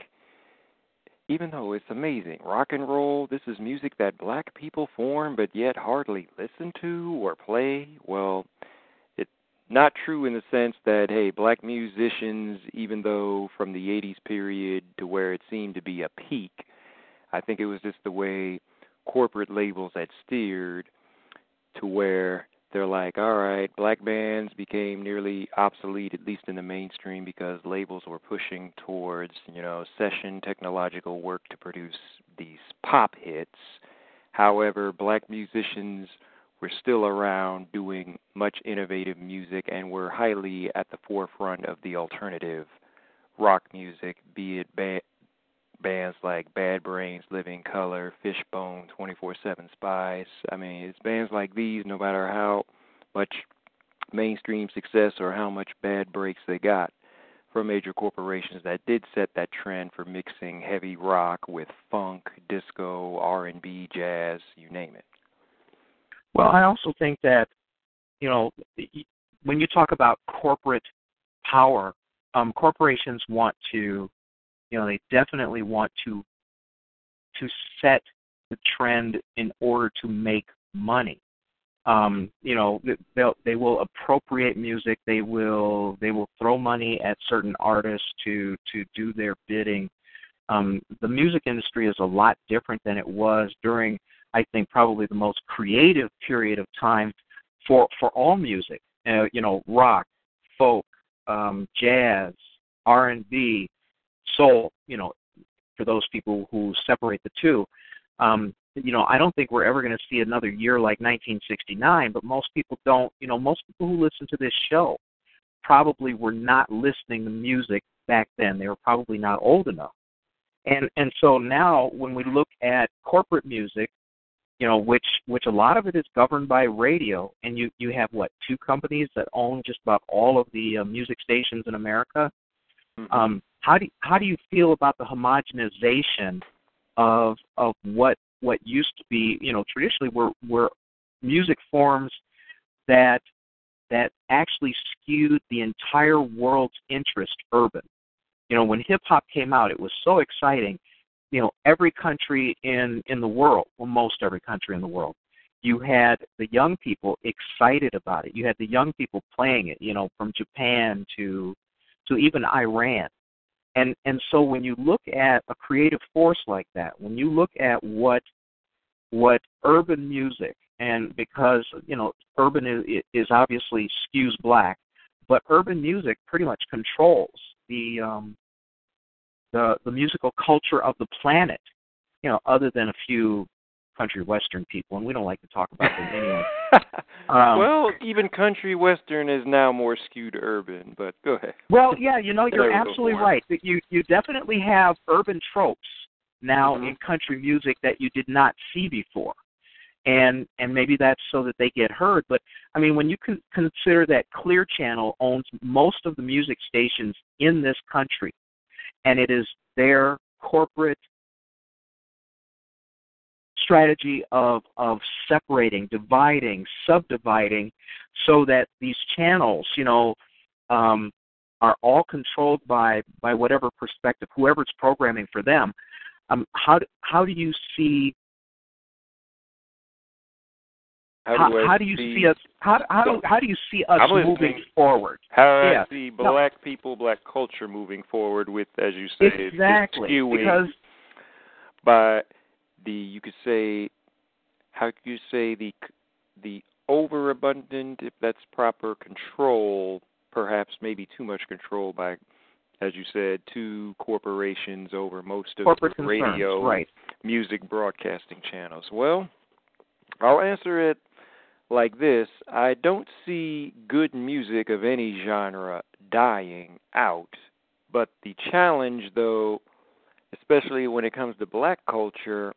even though it's amazing. Rock and roll this is music that black people form but yet hardly listen to or play. Well it's not true in the sense that hey black musicians even though from the 80s period to where it seemed to be a peak i think it was just the way corporate labels had steered to where they're like all right black bands became nearly obsolete at least in the mainstream because labels were pushing towards you know session technological work to produce these pop hits. However black musicians we're still around doing much innovative music and we're highly at the forefront of the alternative rock music, be it ba- bands like Bad Brains, Living Colour, Fishbone, 24 7 Spyz. I mean, it's bands like these, no matter how much mainstream success or how much bad breaks they got from major corporations that did set that trend for mixing heavy rock with funk, disco, R&B, jazz, you name it. Well, I also think that, you know, when you talk about corporate power, um, corporations want to, you know, they definitely want to to set the trend in order to make money. Um, you know, they'll they will appropriate music. They will they will throw money at certain artists to to do their bidding. Um, the music industry is a lot different than it was during I think probably the most creative period of time for for all music. Uh, you know, rock, folk, um, jazz, R and B, soul. You know, for those people who separate the two. Um, you know, I don't think we're ever going to see another year like 1969. But most people don't. You know, most people who listen to this show probably were not listening to music back then. They were probably not old enough. And and so now when we look at corporate music, you know, which which a lot of it is governed by radio, and you you have what two companies that own just about all of the uh, music stations in America. Mm-hmm. Um, how do how do you feel about the homogenization of of what what used to be, you know, traditionally were were music forms that that actually skewed the entire world's interest urban. You know, when hip hop came out, it was so exciting you know every country in in the world, well, most every country in the world, you had the young people excited about it. You had the young people playing it, you know, from Japan to to even Iran. And and so when you look at a creative force like that, when you look at what what urban music and because you know urban is, is obviously skews black, but urban music pretty much controls the um, the the musical culture of the planet. You know, other than a few country western people, and we don't like to talk about them anyway. um, well, even country western is now more skewed urban, but go ahead. Well, yeah, you know, you're absolutely right. That you you definitely have urban tropes now mm-hmm. in country music that you did not see before. and and maybe that's so that they get heard. But I mean, when you can consider that Clear Channel owns most of the music stations in this country, and it is their corporate strategy of of separating, dividing, subdividing, so that these channels, you know, um, are all controlled by by whatever perspective, whoever's programming for them. Um, how how do you see How do, how, how do you see, see us how how do, how do you see us I'm listening. moving forward? How yeah. I see No. black people, black culture moving forward with, as you say, Exactly, skewing because by the you could say how could you say the the overabundant, if that's proper control, perhaps maybe too much control by, as you said, two corporations over most of corporate concerns, radio right? music broadcasting channels. Well, I'll answer it like this I don't see good music of any genre dying out, but the challenge, though, especially when it comes to black culture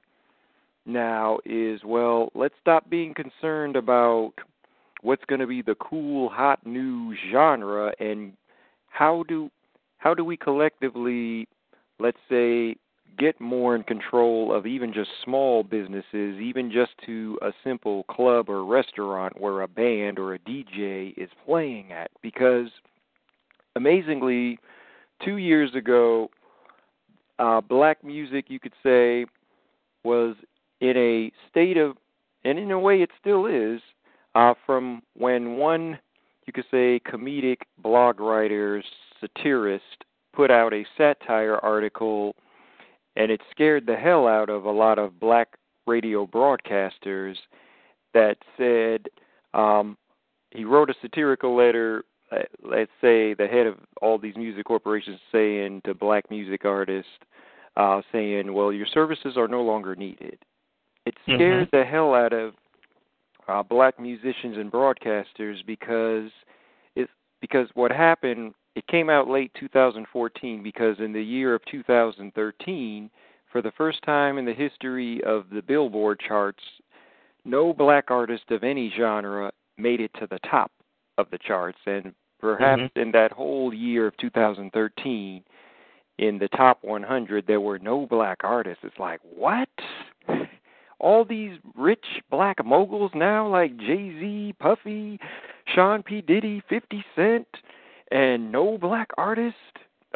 now, is well, let's stop being concerned about what's going to be the cool, hot new genre and how do how do we collectively let's say get more in control of even just small businesses, even just to a simple club or restaurant where a band or a DJ is playing at. Because amazingly, two years ago, uh, black music, you could say, was in a state of, and in a way it still is, uh, from when one, you could say, comedic blog writer, satirist, put out a satire article and it scared the hell out of a lot of black radio broadcasters that said um he wrote a satirical letter let's say the head of all these music corporations saying to black music artists uh saying well your services are no longer needed it scared the hell out of uh black musicians and broadcasters because it because what happened it came out late 2014 because in the year of 2013, for the first time in the history of the Billboard charts, no black artist of any genre made it to the top of the charts. And perhaps in that whole year of 2013, in the top 100, there were no black artists. It's like, what? All these rich black moguls now, like Jay Z, Puffy, Sean P. Diddy, 50 Cent, and no black artists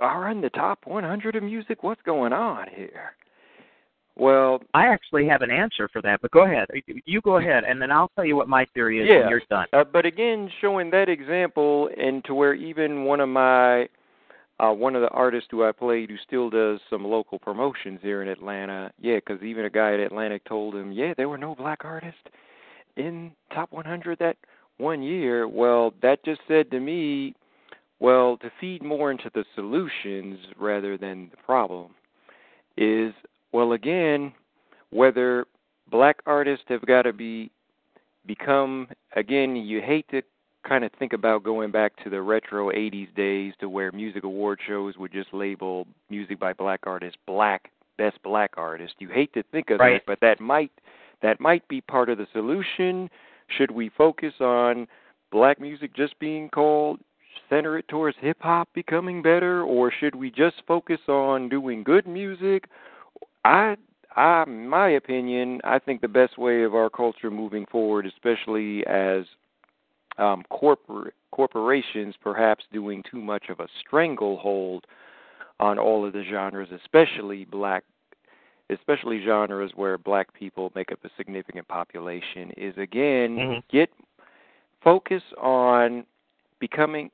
are in the top 100 of music. What's going on here? Well, I actually have an answer for that, but go ahead. You go ahead, and then I'll tell you what my theory is Yeah. when you're done. uh, but again, showing that example, and to where even one of my uh, one of the artists who I played who still does some local promotions here in Atlanta, yeah, because even a guy at Atlantic told him, yeah, there were no black artists in top 100 that one year. Well, that just said to me, well, to feed more into the solutions rather than the problem is, well, again, whether black artists have got to be become again you hate to kind of think about going back to the retro 80s days to where music award shows would just label music by black artists black best black artist. You hate to think of Right. that but that might that might be part of the solution. Should we focus on black music just being called center it towards hip hop becoming better or should we just focus on doing good music? I I, my opinion, I think the best way of our culture moving forward, especially as um, corporate corporations perhaps doing too much of a stranglehold on all of the genres, especially black, especially genres where black people make up a significant population, is again Mhm. get focus on becoming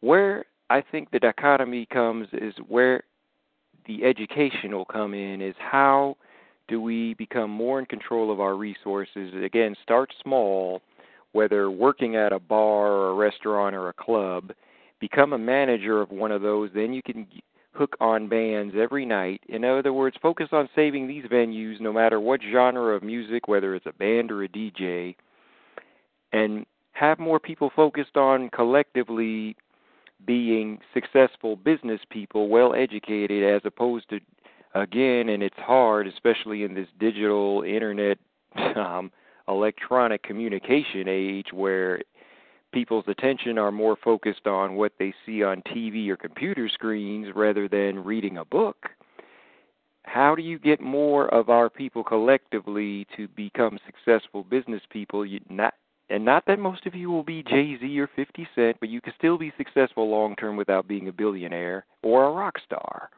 where I think the dichotomy comes is where the education will come in is how do we become more in control of our resources again start small whether working at a bar or a restaurant or a club become a manager of one of those then you can hook on bands every night. In other words focus on saving these venues no matter what genre of music whether it's a band or a DJ and have more people focused on collectively being successful business people, well educated, as opposed to, again, and it's hard, especially in this digital internet um, electronic communication age where people's attention are more focused on what they see on TV or computer screens rather than reading a book, how do you get more of our people collectively to become successful business people? You not and not that most of you will be Jay Z or 50 Cent, but you can still be successful long term without being a billionaire or a rock star.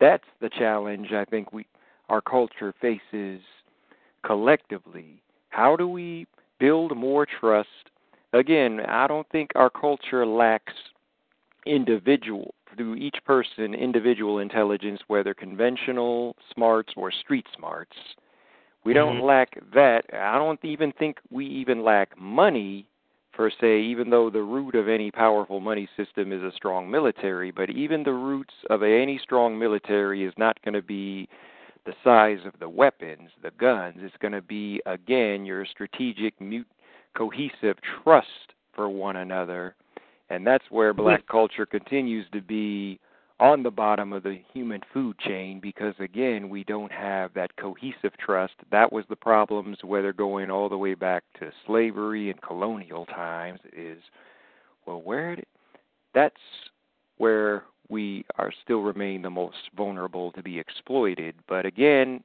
That's the challenge I think we our culture faces collectively. How do we build more trust? Again, I don't think our culture lacks individual through each person individual intelligence, whether conventional smarts or street smarts. We don't Mhm. lack that. I don't even think we even lack money per se, even though the root of any powerful money system is a strong military. But even the roots of any strong military is not going to be the size of the weapons, the guns. It's going to be, again, your strategic, mute, cohesive trust for one another. And that's where hmm. black culture continues to be on the bottom of the human food chain because again we don't have that cohesive trust that was the problems whether going all the way back to slavery and colonial times is well where did, that's where we are still remain the most vulnerable to be exploited. But again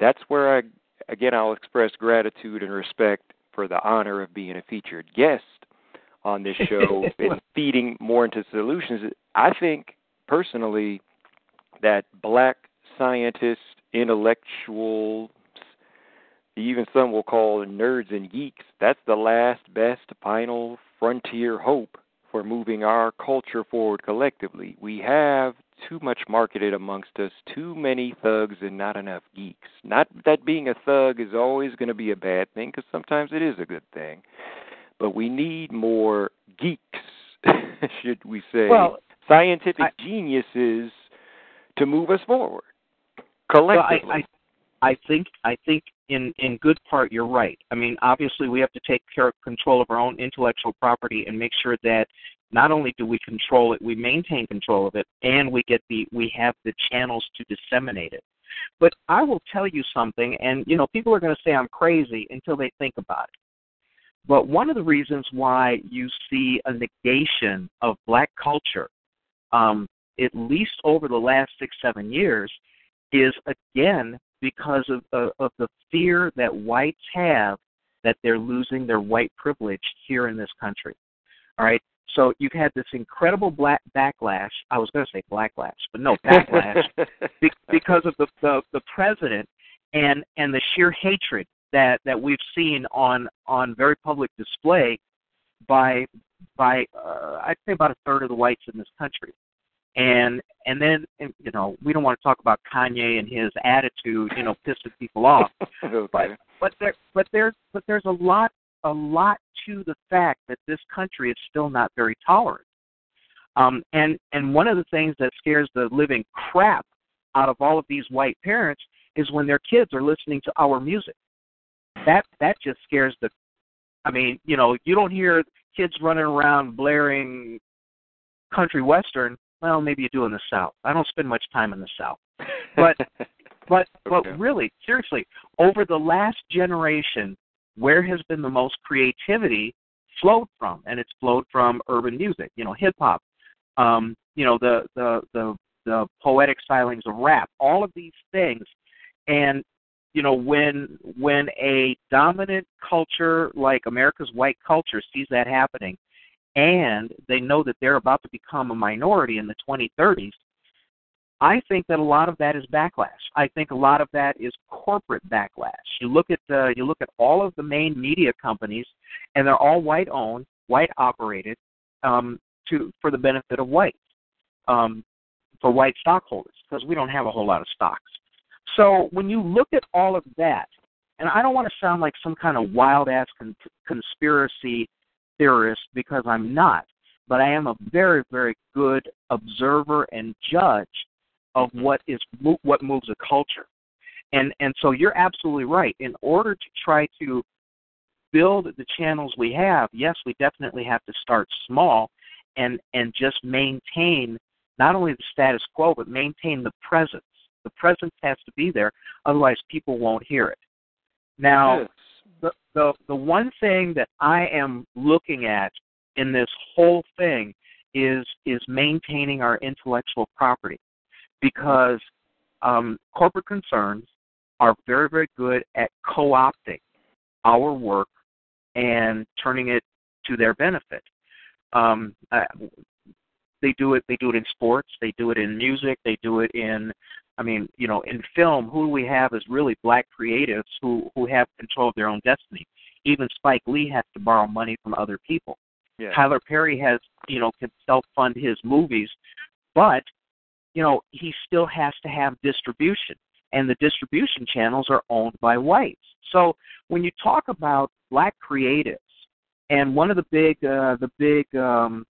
that's where I again I'll express gratitude and respect for the honor of being a featured guest on this show and feeding more into solutions. I think personally that black scientists, intellectuals, even some will call nerds and geeks, that's the last best final frontier hope for moving our culture forward collectively. We have too much marketed amongst us, too many thugs and not enough geeks. Not that being a thug is always going to be a bad thing, because sometimes it is a good thing. But we need more geeks, should we say. Well, scientific I- geniuses to move us forward collectively. Well, I, I I think I think in in good part you're right. I mean, obviously we have to take care of control of our own intellectual property and make sure that not only do we control it, we maintain control of it, and we get the we have the channels to disseminate it. But I will tell you something, and you know, people are going to say I'm crazy until they think about it. But one of the reasons why you see a negation of black culture, um, at least over the last six seven years, is again because of, of, of the fear that whites have that they're losing their white privilege here in this country. All right. So you've had this incredible black backlash. I was going to say blacklash, but no backlash be, because of the, the the president and and the sheer hatred that that we've seen on on very public display by by uh, I'd say about a third of the whites in this country and and then and, you know we don't want to talk about Kanye and his attitude, you know, pissing people off. okay. But but there but there's but there's a lot a lot to the fact that this country is still not very tolerant. Um, and and one of the things that scares the living crap out of all of these white parents is when their kids are listening to our music. That that just scares the. I mean, you know, you don't hear kids running around blaring country western well, maybe you do in the South. I don't spend much time in the South. But but but Okay. really, seriously, over the last generation, where has been the most creativity flowed from? And it's flowed from urban music, you know, hip hop, um, you know, the the the the poetic stylings of rap, all of these things. And you know, when when a dominant culture like America's white culture sees that happening, and they know that they're about to become a minority in the 2030s, I think that a lot of that is backlash. I think a lot of that is corporate backlash. You look at uh, you look at all of the main media companies, and they're all white owned, white operated, um, to for the benefit of whites, um, for white stockholders, because we don't have a whole lot of stocks. So when you look at all of that, and I don't want to sound like some kind of wild ass con- conspiracy theorist because I'm not, but I am a very, very good observer and judge of what is what moves a culture. And and so you're absolutely right. In order to try to build the channels we have, yes, we definitely have to start small and and just maintain not only the status quo but maintain the presence. The presence has to be there, otherwise people won't hear it. Now. The the the one thing that I am looking at in this whole thing is is maintaining our intellectual property because um, corporate concerns are very very good at co-opting our work and turning it to their benefit. Um, uh, they do it. They do it in sports. They do it in music. They do it in I mean, you know, in film, who we have is really black creatives who who have control of their own destiny. Even Spike Lee has to borrow money from other people. Yeah. Tyler Perry has, you know, can self fund his movies, but you know, he still has to have distribution, and the distribution channels are owned by whites. So when you talk about black creatives, and one of the big uh, the big um,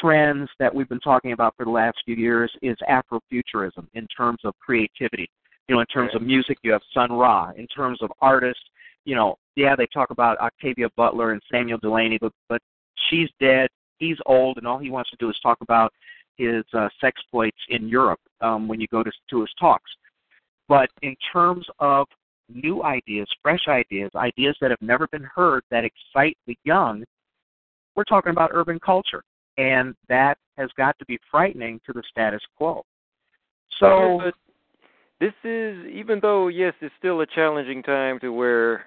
trends that we've been talking about for the last few years is Afrofuturism in terms of creativity. You know, in terms of music, you have Sun Ra. In terms of artists, you know, yeah, they talk about Octavia Butler and Samuel Delany, but but she's dead. He's old, and all he wants to do is talk about his uh, sex sexploits in Europe um, when you go to to his talks. But in terms of new ideas, fresh ideas, ideas that have never been heard that excite the young, we're talking about urban culture and that has got to be frightening to the status quo. So, but this is even though yes, it's still a challenging time to where,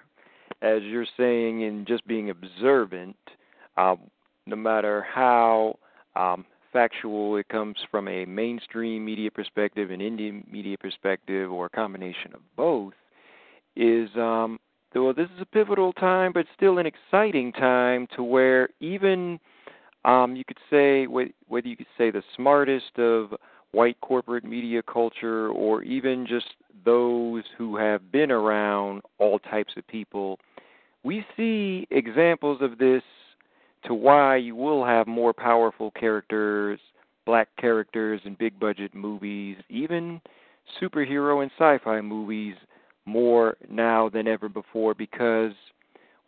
as you're saying, in just being observant, um, no matter how um, factual it comes from a mainstream media perspective, an Indian media perspective, or a combination of both, is um, well, this is a pivotal time, but still an exciting time to where even um, you could say whether you could say the smartest of white corporate media culture, or even just those who have been around all types of people, we see examples of this to why you will have more powerful characters, black characters in big budget movies, even superhero and sci-fi movies more now than ever before because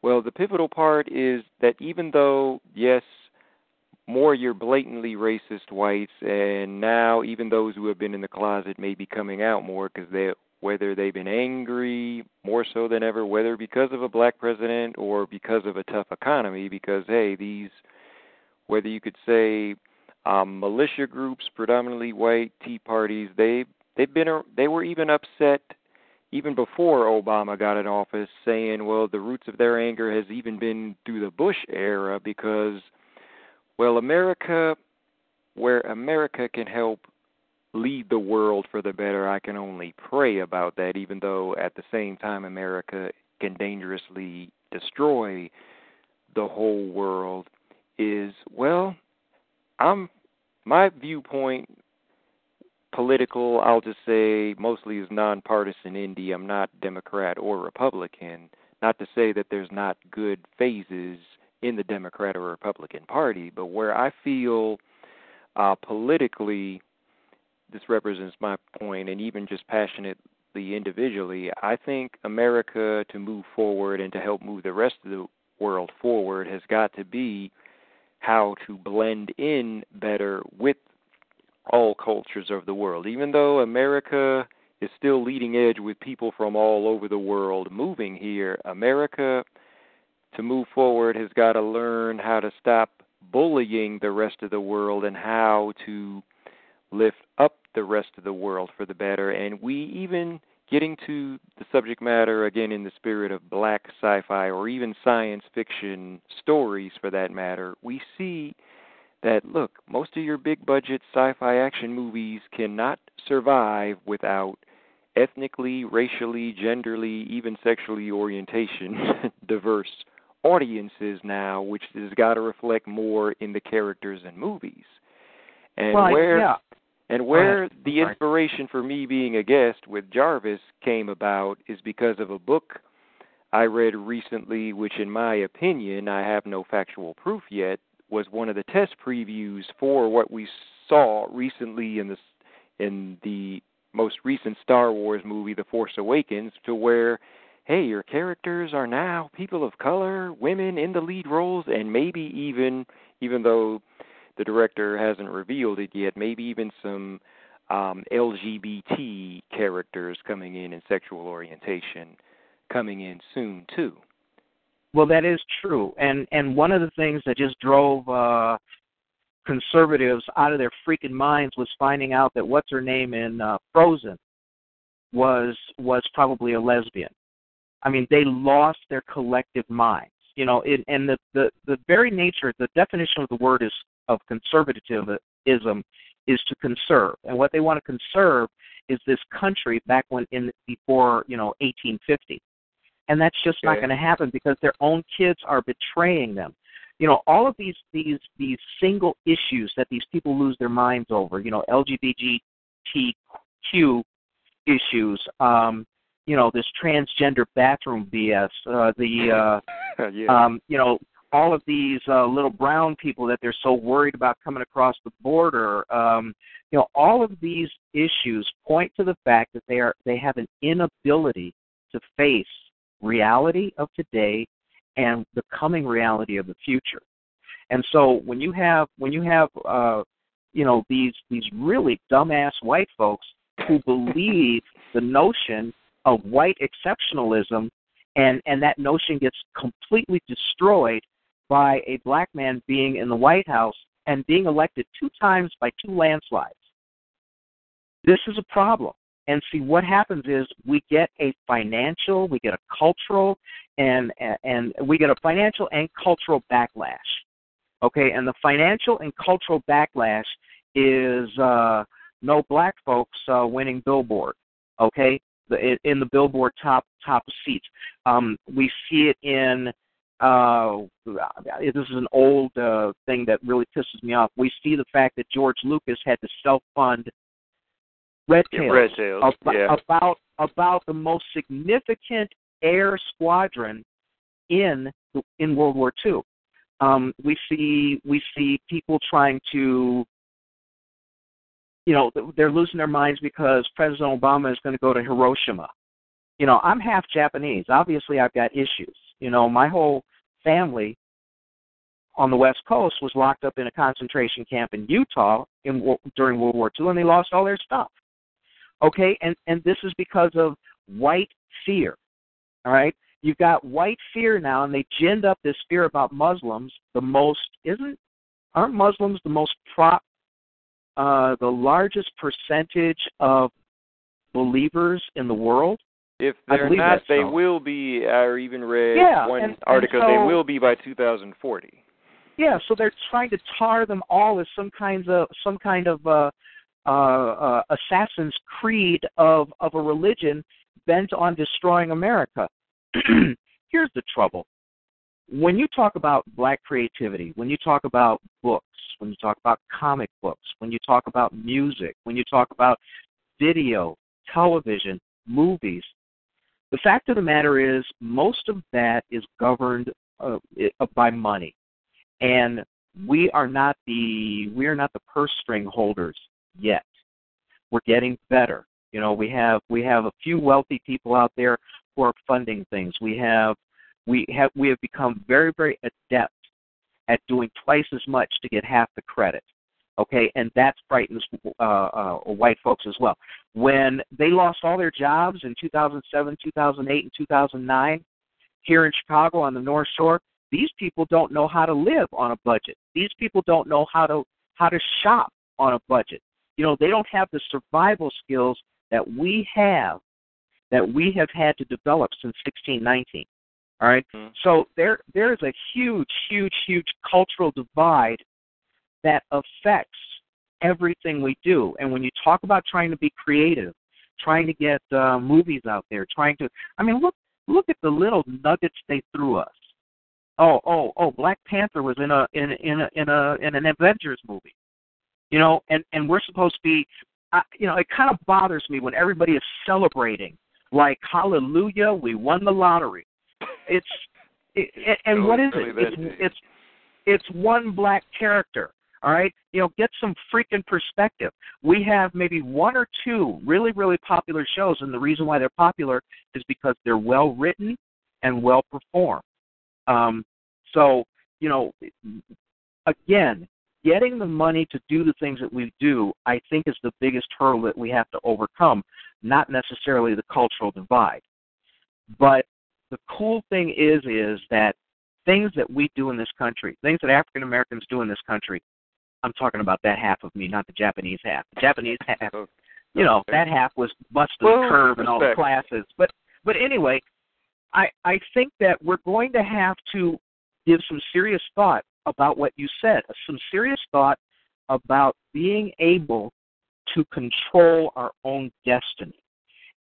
well the pivotal part is that even though yes more your blatantly racist whites, and now even those who have been in the closet may be coming out more because they whether they've been angry more so than ever, whether because of a black president or because of a tough economy, because hey, these whether you could say um, militia groups, predominantly white Tea parties, they they've been they were even upset even before Obama got in office, saying, well, the roots of their anger has even been through the Bush era because well, America, where America can help lead the world for the better, I can only pray about that, even though at the same time America can dangerously destroy the whole world, is, well, I'm my viewpoint political, I'll just say mostly is nonpartisan indie. I'm not Democrat or Republican. Not to say that there's not good phases in the Democrat or Republican Party, but where I feel uh, politically, this represents my point, and even just passionately individually, I think America to move forward and to help move the rest of the world forward has got to be how to blend in better with all cultures of the world. Even though America is still leading edge with people from all over the world moving here, America to move forward has got to learn how to stop bullying the rest of the world and how to lift up the rest of the world for the better. And we even getting to the subject matter again in the spirit of black sci fi or even science fiction stories for that matter, we see that look, most of your big budget sci fi action movies cannot survive without ethnically, racially, genderly, even sexually orientation diverse audiences now, which has got to reflect more in the characters and movies. And well, where yeah. and where the inspiration for me being a guest with Jarvis came about is because of a book I read recently, which, in my opinion, I have no factual proof yet, was one of the test previews for what we saw recently in the in the most recent Star Wars movie, The Force Awakens, to where hey, your characters are now people of color, women in the lead roles, and maybe even, even though the director hasn't revealed it yet, maybe even some um, LGBT characters coming in in sexual orientation. coming in soon too. Well, that is true, and and one of the things that just drove uh, conservatives out of their freaking minds was finding out that what's her name in uh, Frozen was was probably a lesbian. I mean, they lost their collective minds. You know, it, and the, the the very nature, the definition of the word is of conservatism is to conserve, and what they want to conserve is this country back when in before you know 1850, and that's just not going to happen because their own kids are betraying them. You know, all of these these these single issues that these people lose their minds over. You know, LGBTQ issues. Um, you know, this transgender bathroom BS. Uh, the uh, yeah. um, you know all of these uh, little brown people that they're so worried about coming across the border. Um, you know, all of these issues point to the fact that they are they have an inability to face reality of today and the coming reality of the future. And so when you have when you have uh, you know these these really dumbass white folks who believe the notion of white exceptionalism and and that notion gets completely destroyed by a black man being in the White House and being elected two times by two landslides. This is a problem. And see what happens is we get a financial, we get a cultural, and and we get a financial and cultural backlash. Okay, and the financial and cultural backlash is uh, no black folks uh, winning Billboard. Okay, the, in the Billboard top top seats. Um, we see it in uh, this is an old uh, thing that really pisses me off. We see the fact that George Lucas had to self-fund Red Tails, Red Tails. About, yeah. about about the most significant air squadron in in World War II. Um, we see we see people trying to, you know, they're losing their minds because President Obama is going to go to Hiroshima. You know, I'm half Japanese. Obviously, I've got issues. You know, my whole family on the West Coast was locked up in a concentration camp in Utah in during World War II, and they lost all their stuff. Okay, and and this is because of white fear. All right, you've got white fear now, and they ginned up this fear about Muslims. The most isn't aren't Muslims the most prop uh, the largest percentage of believers in the world? If they're not, they so. will be. I even read Yeah, one and- and article. so- they will be by 2040. Yeah, so they're trying to tar them all as some kinds of some kind of uh, uh, uh, Assassin's Creed of of a religion bent on destroying America. Here's the trouble: when you talk about black creativity, when you talk about books, when you talk about comic books, when you talk about music, when you talk about video, television, movies, the fact of the matter is most of that is governed uh, by money and we are not the we are not the purse string holders yet. We're getting better. You know, we have we have a few wealthy people out there who are funding things. We have we have we have become very very adept at doing twice as much to get half the credit. Okay, and that frightens uh, uh, white folks as well. When they lost all their jobs in 2007, 2008, and 2009 here in Chicago on the North Shore, these people don't know how to live on a budget. These people don't know how to how to shop on a budget. You know, they don't have the survival skills that we have that we have had to develop since 1619. All right? Mhm. So there there is a huge huge huge cultural divide that affects everything we do. And when you talk about trying to be creative, trying to get uh, movies out there, trying to I mean, look look at the little nuggets they threw us oh oh oh black panther was in a in in a in a in an avengers movie you know and and we're supposed to be I, you know it kind of bothers me when everybody is celebrating like hallelujah we won the lottery it's it, and Oh, what is really it it's it's it's one black character all right? You know get some freaking perspective. We have maybe one or two really really popular shows and the reason why they're popular is because they're well written and well performed. Um, so, you know, again, getting the money to do the things that we do, I think, is the biggest hurdle that we have to overcome, not necessarily the cultural divide. But the cool thing is is that things that we do in this country, things that African Americans do in this country, I'm talking about that half of me, not the Japanese half. The Japanese half, oh, you know, that half was busted Well, curve in all the classes. But but anyway, I I think that we're going to have to give some serious thought about what you said, some serious thought about being able to control our own destiny.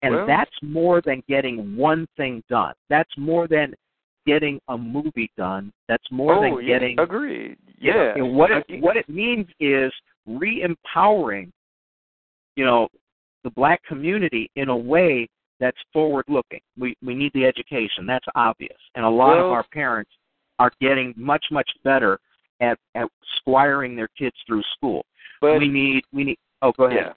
And Well- that's more than getting one thing done. That's more than getting a movie done. That's more oh, than yeah, getting agreed. you know, Yeah. and what it what it means is re-empowering, you know, the black community in a way that's forward-looking. We we need the education. That's obvious, and a lot of our parents are getting much much better at at squiring their kids through school. but we need we need. Oh, go ahead. Yeah.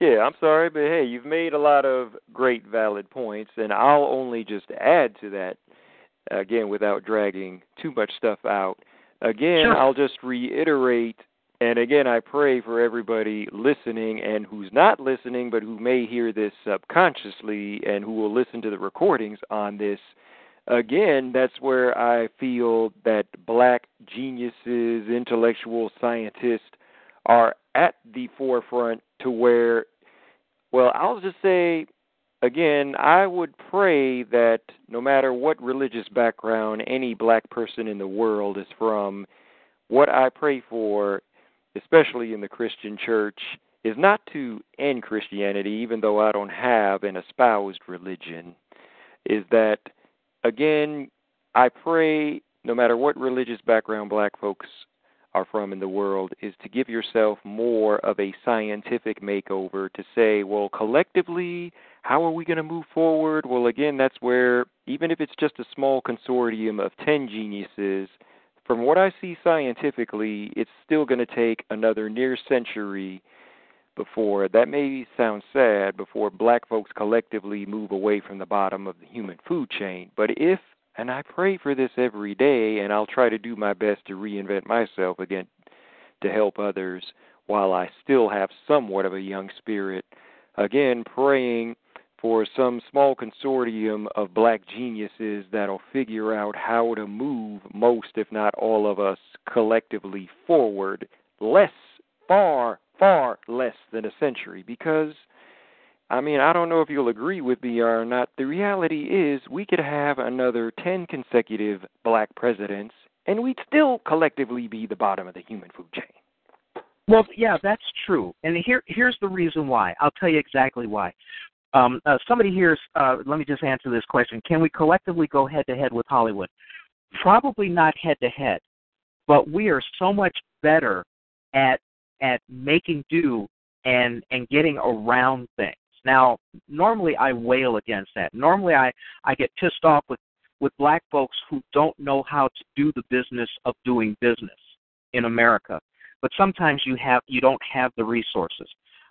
Yeah, I'm sorry, but hey, you've made a lot of great valid points, and I'll only just add to that, again, without dragging too much stuff out. Again, Sure. I'll just reiterate, and again, I pray for everybody listening and who's not listening, but who may hear this subconsciously and who will listen to the recordings on this. Again, that's where I feel that black geniuses, intellectual scientists, are at the forefront to where, well, I'll just say again, I would pray that no matter what religious background any black person in the world is from, what I pray for, especially in the Christian church, is not to end Christianity, even though I don't have an espoused religion, is that, again, I pray no matter what religious background black folks are from in the world is to give yourself more of a scientific makeover to say, well, collectively, how are we going to move forward? Well, again, that's where, even if it's just a small consortium of 10 geniuses, from what I see scientifically, it's still going to take another near century before, that may sound sad, before black folks collectively move away from the bottom of the human food chain. But if and I pray for this every day, and I'll try to do my best to reinvent myself again to help others while I still have somewhat of a young spirit. Again, praying for some small consortium of black geniuses that'll figure out how to move most, if not all of us, collectively forward less, far, far less than a century. Because I mean, I don't know if you'll agree with me or not. The reality is, we could have another 10 consecutive black presidents, and we'd still collectively be the bottom of the human food chain. Well, yeah, that's true. And here, here's the reason why. I'll tell you exactly why. Um, uh, somebody here's. Uh, let me just answer this question: Can we collectively go head to head with Hollywood? Probably not head to head, but we are so much better at at making do and and getting around things. Now, normally I wail against that. Normally I I get pissed off with with black folks who don't know how to do the business of doing business in America. But sometimes you have you don't have the resources.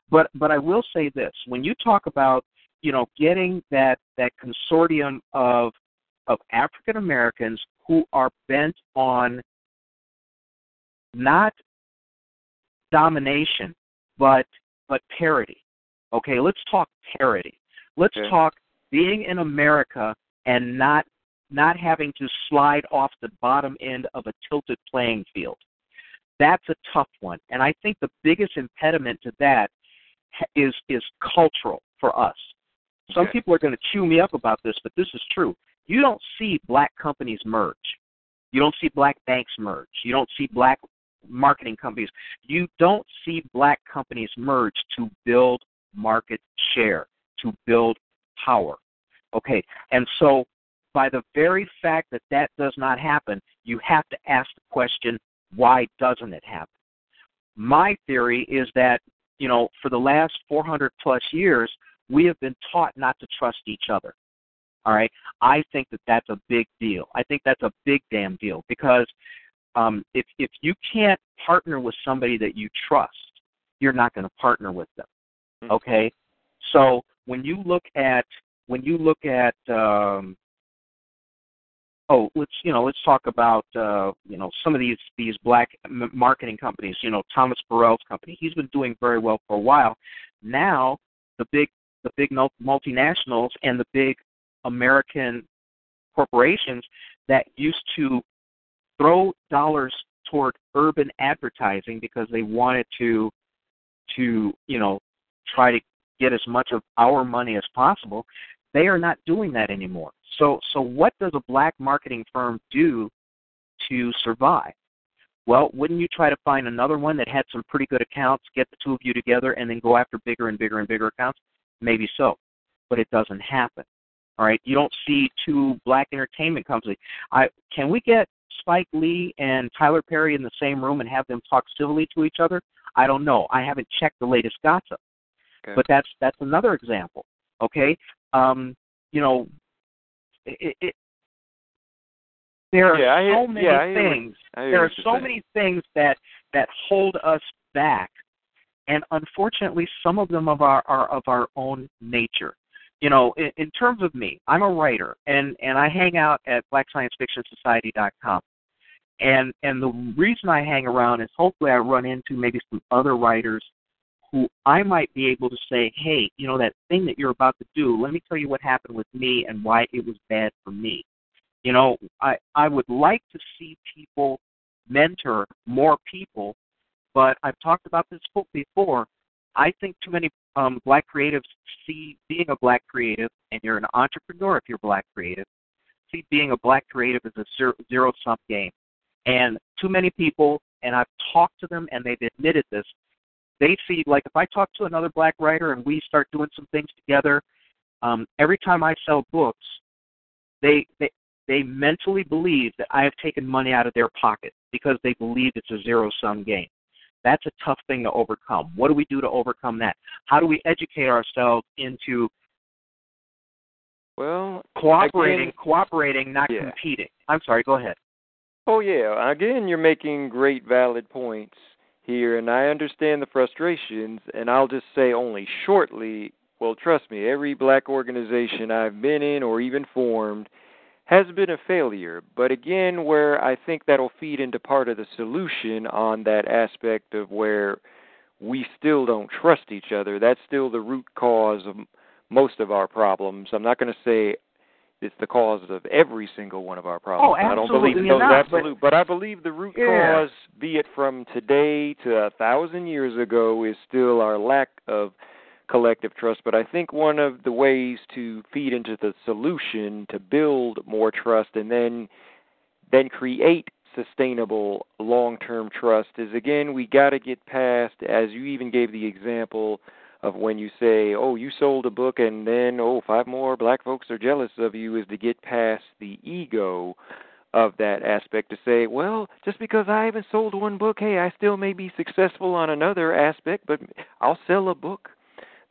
But but i will say this. When you talk about you know getting that that consortium of of african americans who are bent on not domination but but parity okay let's talk parity let's Okay. talk being in america and not not having to slide off the bottom end of a tilted playing field that's a tough one. And I think the biggest impediment to that is is cultural for us. Some Okay. people are going to chew me up about this, but this is true. You don't see black companies merge. You don't see black banks merge. You don't see black marketing companies. You don't see black companies merge to build market share, to build power. Okay, and so by the very fact that that does not happen, you have to ask the question, why doesn't it happen? My theory is that, you know, for the last 400 plus years, we have been taught not to trust each other. All right. I think that that's a big deal. I think that's a big damn deal because um, if if you can't partner with somebody that you trust, you're not going to partner with them. Mhm. Okay. So when you look at when you look at um, oh let's you know let's talk about uh, you know some of these these black marketing companies. You know Thomas Burrell's company. He's been doing very well for a while. Now the big the big multinationals and the big American corporations that used to throw dollars toward urban advertising because they wanted to to you know try to get as much of our money as possible they are not doing that anymore so so what does a black marketing firm do to survive well wouldn't you try to find another one that had some pretty good accounts get the two of you together and then go after bigger and bigger and bigger accounts maybe so but it doesn't happen all right you don't see two black entertainment companies i can we get Spike Lee and Tyler Perry in the same room and have them talk civilly to each other? I don't know. I haven't checked the latest gossip. Okay. But that's that's another example. Okay, um, you know, it, it, there are Yeah, hear- so many yeah, hear what- things. There are so saying. many things that that hold us back, and unfortunately, some of them of our are of our own nature. You know, in, in terms of me, I'm a writer, and and I hang out at BlackScienceFictionSociety.com. And and the reason I hang around is hopefully I run into maybe some other writers who I might be able to say, hey, you know that thing that you're about to do. Let me tell you what happened with me and why it was bad for me. You know, I I would like to see people mentor more people, but I've talked about this before. I think too many um, black creatives see being a black creative, and you're an entrepreneur if you're black creative, see being a black creative as a zero, zero sum game. And too many people, and I've talked to them and they've admitted this, they see, like, if I talk to another black writer and we start doing some things together, um, every time I sell books, they, they, they mentally believe that I have taken money out of their pocket because they believe it's a zero sum game. That's a tough thing to overcome. What do we do to overcome that? How do we educate ourselves into Well, cooperating, Again- cooperating, not Yeah. competing? I'm sorry. Go ahead. Oh yeah, again you're making great valid points here and I understand the frustrations and I'll just say only shortly, well trust me, every black organization I've been in or even formed has been a failure. But again, where I think that'll feed into part of the solution on that aspect of where we still don't trust each other. That's still the root cause of most of our problems. I'm not going to say it's the cause of every single one of our problems. Oh, I don't believe those not, but- but I believe the root Yeah. cause, be it from today to a thousand years ago, is still our lack of collective trust. But I think one of the ways to feed into the solution to build more trust and then then create sustainable long-term trust is again we got to get past as you even gave the example of when you say oh you sold a book and then oh five more black folks are jealous of you is to get past the ego of that aspect to say well just because i haven't sold one book hey i still may be successful on another aspect but i'll sell a book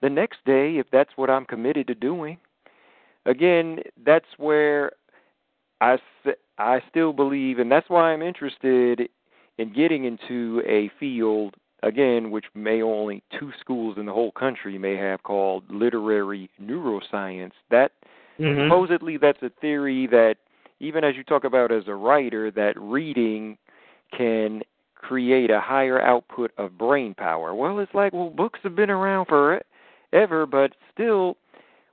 the next day if that's what i'm committed to doing. Again that's where I I still believe, and that's why I'm interested in getting into a field again, which may only two schools in the whole country may have called literary neuroscience. That Mm-hmm. supposedly that's a theory that even as you talk about as a writer, that reading can create a higher output of brain power. Well, it's like, well, books have been around forever, but still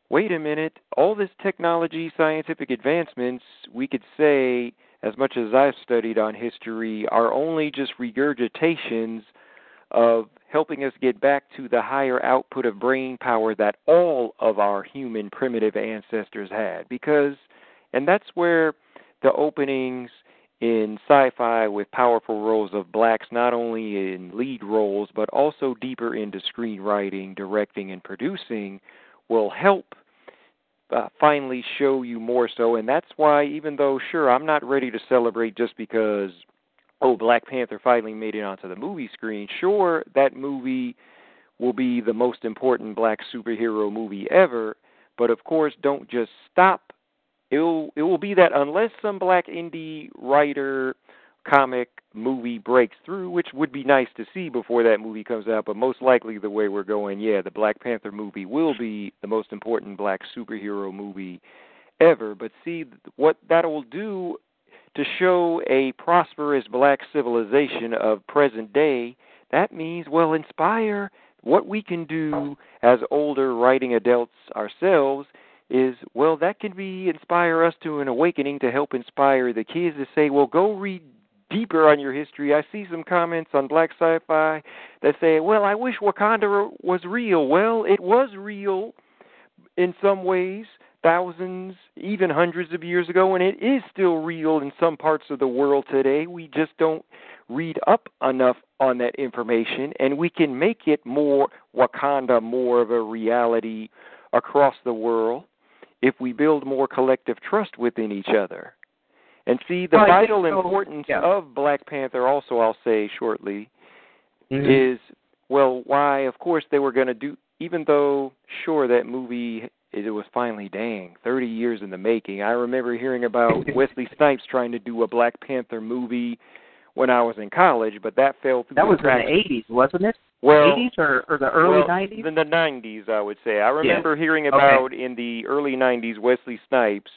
wait a minute, all this technology, scientific advancements, we could say, as much as I've studied on history, are only just regurgitations of helping us get back to the higher output of brain power that all of our human primitive ancestors had. Because, and that's where the openings in sci fi with powerful roles of blacks, not only in lead roles, but also deeper into screenwriting, directing, and producing, will help uh, finally show you more so. And that's why, even though, sure, I'm not ready to celebrate just because, oh, Black Panther finally made it onto the movie screen, sure, that movie will be the most important black superhero movie ever. But of course, don't just stop. It'll, it will be that unless some black indie writer, comic, movie breaks through, which would be nice to see before that movie comes out, but most likely the way we're going, yeah, the Black Panther movie will be the most important black superhero movie ever. But see, what that will do to show a prosperous black civilization of present day, that means, well, inspire what we can do as older writing adults ourselves is well that can be inspire us to an awakening to help inspire the kids to say well go read deeper on your history. I see some comments on black sci-fi that say well i wish wakanda was real. Well it was real in some ways thousands even hundreds of years ago and it is still real in some parts of the world today we just don't read up enough on that information and we can make it more wakanda more of a reality across the world if we build more collective trust within each other. And see, the Well, vital so, importance yeah. of Black Panther, also, I'll say shortly, Mhm. is well, why, of course, they were going to do, even though, sure, that movie. It was finally, dang, 30 years in the making. I remember hearing about Wesley Snipes trying to do a Black Panther movie when I was in college, but that fell through that was the in the eighties, wasn't it? Well, Eighties or, or the early well, nineties? In the nineties, I would say. I remember hearing Okay. about in the early nineties Wesley Snipes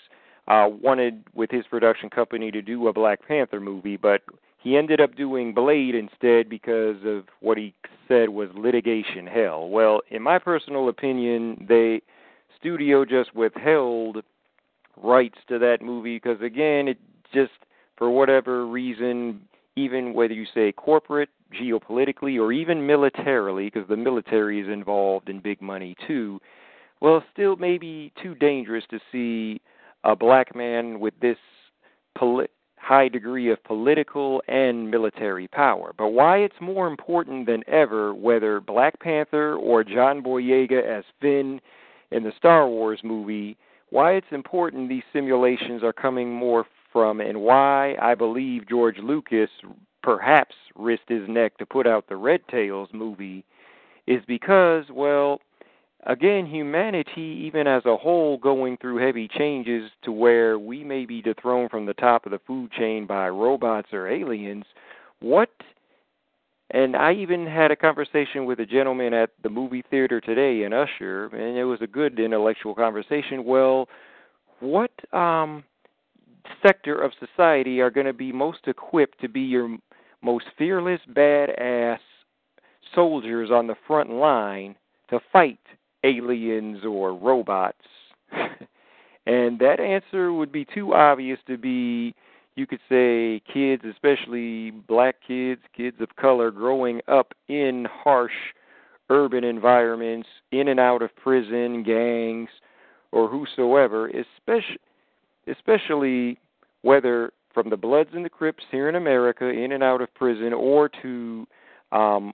uh wanted with his production company to do a Black Panther movie, but he ended up doing Blade instead because of what he said was litigation hell. Well, in my personal opinion, they studio just withheld rights to that movie because again, it just for whatever reason, even whether you say corporate, geopolitically, or even militarily, because the military is involved in big money too, well, still maybe too dangerous to see a black man with this poli- high degree of political and military power. But why it's more important than ever whether Black Panther or John Boyega as Finn in the Star Wars movie, why it's important these simulations are coming more from and why I believe George Lucas perhaps risked his neck to put out the Red Tails movie is because, well, again, humanity, even as a whole, going through heavy changes to where we may be dethroned from the top of the food chain by robots or aliens. What and I even had a conversation with a gentleman at the movie theater today in Usher, and it was a good intellectual conversation. Well, what um sector of society are going to be most equipped to be your most fearless badass soldiers on the front line to fight aliens or robots? and that answer would be too obvious to be you could say kids, especially black kids, kids of color growing up in harsh urban environments, in and out of prison, gangs, or whosoever, especially especially whether from the Bloods and the Crips here in America, in and out of prison, or to um,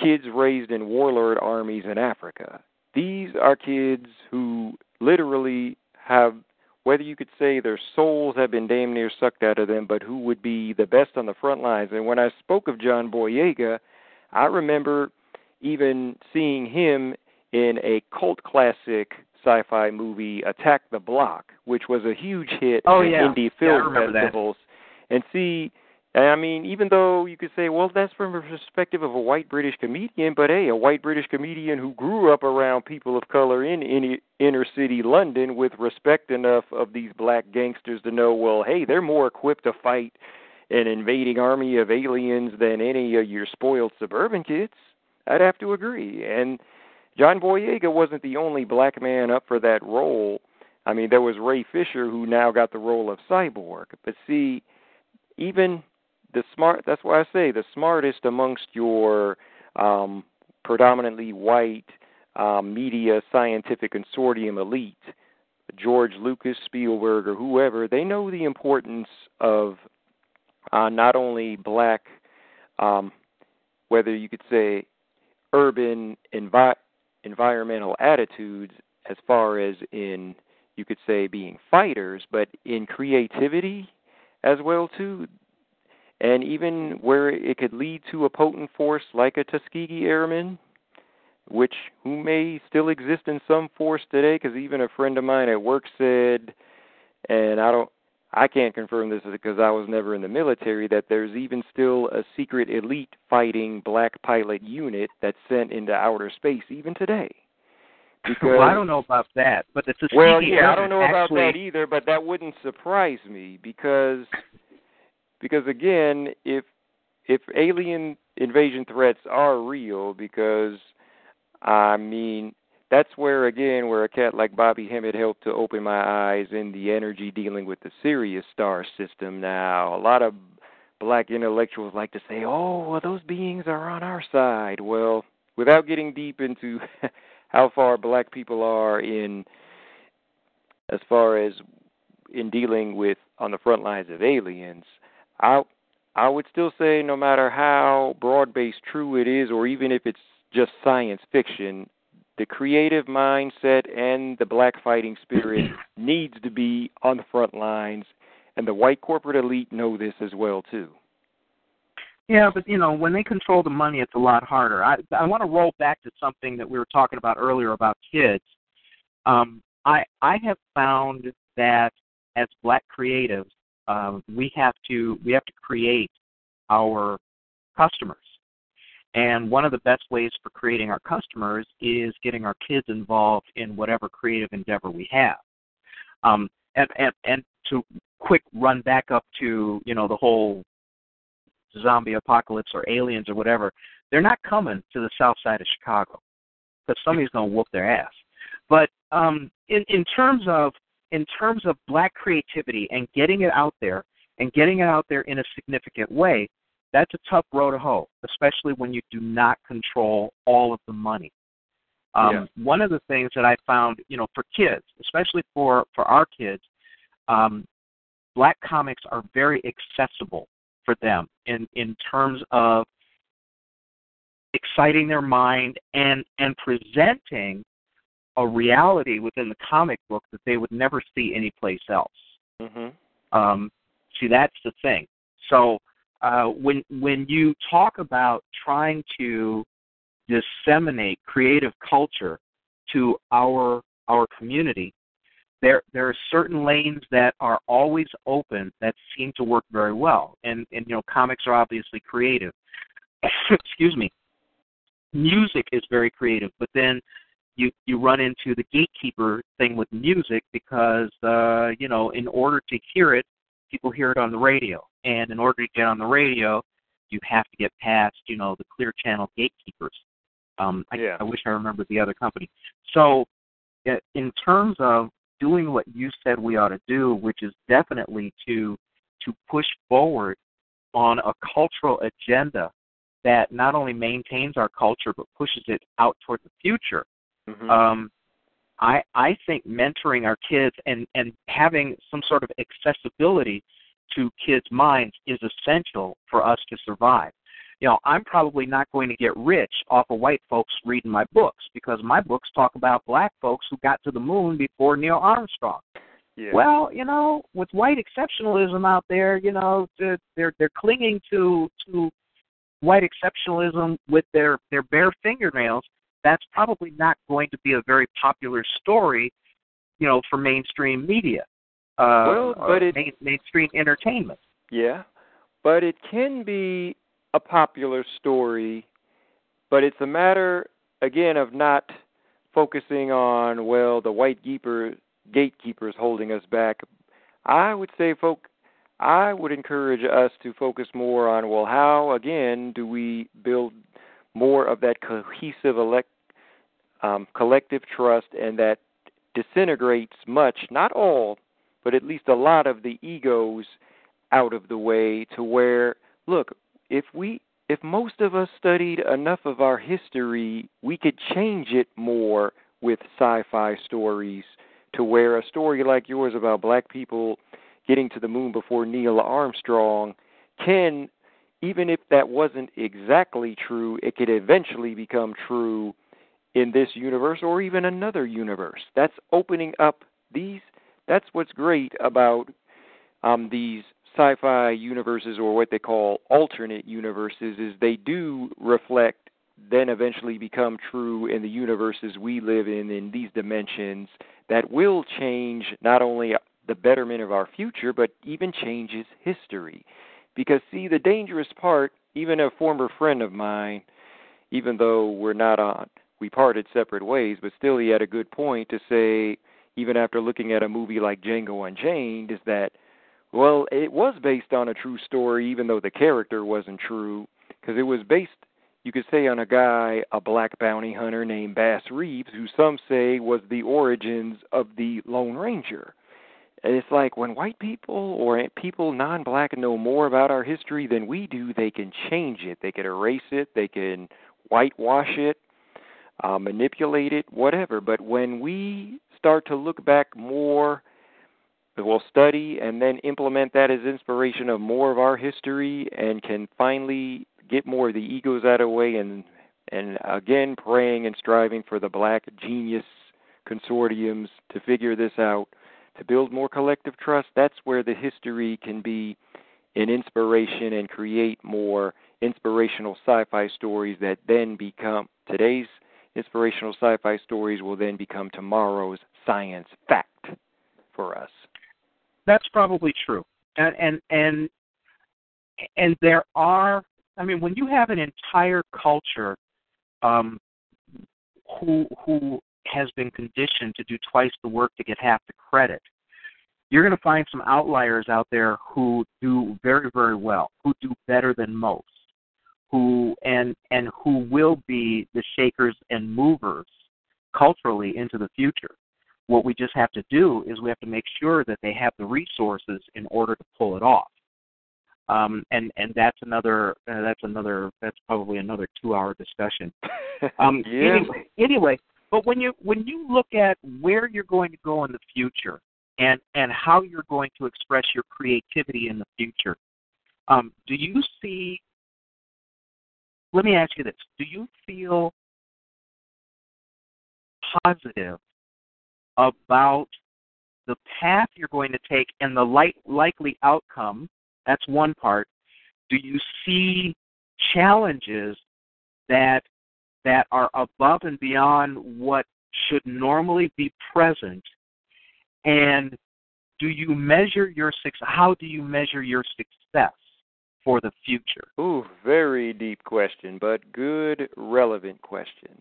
kids raised in warlord armies in Africa. These are kids who literally have, whether you could say their souls have been damn near sucked out of them, but who would be the best on the front lines. And when I spoke of John Boyega, I remember even seeing him in a cult classic sci-fi movie, Attack the Block, which was a huge hit Oh, at yeah. indie Yeah, film that. festivals. And see, I mean, even though you could say, well, that's from a perspective of a white British comedian, but hey, a white British comedian who grew up around people of color in in inner city London with respect enough of these black gangsters to know, well, hey, they're more equipped to fight an invading army of aliens than any of your spoiled suburban kids. I'd have to agree. And John Boyega wasn't the only black man up for that role. I mean, there was Ray Fisher who now got the role of Cyborg. But see, even the smart that's why I say the smartest amongst your um predominantly white um media scientific consortium elite, George Lucas, Spielberg or whoever, they know the importance of uh not only black um whether you could say urban envi- environmental attitudes as far as in you could say being fighters, but in creativity as well too, and even where it could lead to a potent force like a Tuskegee Airman, which who may still exist in some force today. Because even a friend of mine at work said, and I don't. I can't confirm this because I was never in the military. That there's even still a secret elite fighting black pilot unit that's sent into outer space even today. Because well, I don't know about that, but the Tuskegee well, yeah, I don't know about that either, but that wouldn't surprise me because because again, if if alien invasion threats are real, because I mean that's where again where a cat like Bobby Hemmitt helped to open my eyes in the energy dealing with the Sirius star system. Now, a lot of black intellectuals like to say, "Oh, well, those beings are on our side." Well, without getting deep into how far black people are in as far as in dealing with on the front lines of aliens, I I would still say no matter how broad based true it is or even if it's just science fiction, the creative mindset and the black fighting spirit needs to be on the front lines and the white corporate elite know this as well too. Yeah, but you know, when they control the money, it's a lot harder. I I want to roll back to something that we were talking about earlier about kids. Um, I I have found that as black creatives, um, we have to we have to create our customers. And one of the best ways for creating our customers is getting our kids involved in whatever creative endeavor we have. Um, and, and and to quick run back up to you know the whole zombie apocalypse or aliens or whatever, they're not coming to the south side of Chicago because somebody's going to whoop their ass. But um, in in terms of in terms of black creativity and getting it out there and getting it out there in a significant way, that's a tough road to hoe, especially when you do not control all of the money. Um, yeah. One of the things that I found, you know, for kids, especially for for our kids, um, black comics are very accessible for them in in terms of exciting their mind and and presenting a reality within the comic book that they would never see anyplace else. Mm-hmm. Um, see, that's the thing. So uh, when when you talk about trying to disseminate creative culture to our our community, there there are certain lanes that are always open that seem to work very well. And and you know, comics are obviously creative. Excuse me. Music is very creative, but then you you run into the gatekeeper thing with music because uh, you know in order to hear it, people hear it on the radio, and in order to get on the radio, you have to get past you know the clear channel gatekeepers. Um, I, yeah. I wish I remembered the other company. So, in terms of doing what you said we ought to do, which is definitely to to push forward on a cultural agenda that not only maintains our culture but pushes it out toward the future Mm-hmm. Um, I I think mentoring our kids and and having some sort of accessibility to kids' minds is essential for us to survive. You know, I'm probably not going to get rich off of white folks reading my books because my books talk about black folks who got to the moon before Neil Armstrong. Yeah. Well, you know, with white exceptionalism out there, you know, they're they're clinging to to white exceptionalism with their their bare fingernails that's probably not going to be a very popular story, you know, for mainstream media. Uh, well, but it, main, mainstream entertainment. Yeah, but it can be a popular story, but it's a matter again of not focusing on well the white gatekeeper gatekeepers holding us back. I would say folk I would encourage us to focus more on well how again do we build more of that cohesive elect um, collective trust, and that disintegrates much, not all, but at least a lot of the egos out of the way to where, look, if we if most of us studied enough of our history, we could change it more with sci-fi stories to where a story like yours about black people getting to the moon before Neil Armstrong can even if that wasn't exactly true, it could eventually become true in this universe or even another universe. That's opening up these. That's what's great about um, these sci-fi universes or what they call alternate universes is they do reflect then eventually become true in the universes we live in in these dimensions that will change not only the betterment of our future but even changes history because see the dangerous part even a former friend of mine even though we're not on we parted separate ways, but still he had a good point to say, even after looking at a movie like Django Unchained, is that, well, it was based on a true story, even though the character wasn't true, because it was based you could say on a guy, a black bounty hunter named Bass Reeves, who some say was the origins of the Lone Ranger. And it's like when white people or people non black know more about our history than we do, they can change it. They can erase it. They can whitewash it, uh, manipulate it, whatever. But when we start to look back more, we'll study and then implement that as inspiration of more of our history and can finally get more of the egos out of the way and and again praying and striving for the black genius consortiums to figure this out to build more collective trust that's where the history can be an inspiration and create more inspirational sci-fi stories that then become today's inspirational sci-fi stories will then become tomorrow's science fact for us. That's probably true. And and and and there are I mean, when you have an entire culture um, who who has been conditioned to do twice the work to get half the credit, you're going to find some outliers out there who do very very well, who do better than most, who and and who will be the shakers and movers culturally into the future. What we just have to do is we have to make sure that they have the resources in order to pull it off um, and and that's another uh, that's another that's probably another two hour discussion. Um, yeah. anyway, anyway, but when you when you look at where you're going to go in the future and and how you're going to express your creativity in the future, um, do you see? Let me ask you this: Do you feel positive about the path you're going to take and the light, likely outcome that's one part. Do you see challenges that that are above and beyond what should normally be present? And do you measure your success? How do you measure your success for the future? Ooh, very deep question, but good, relevant question.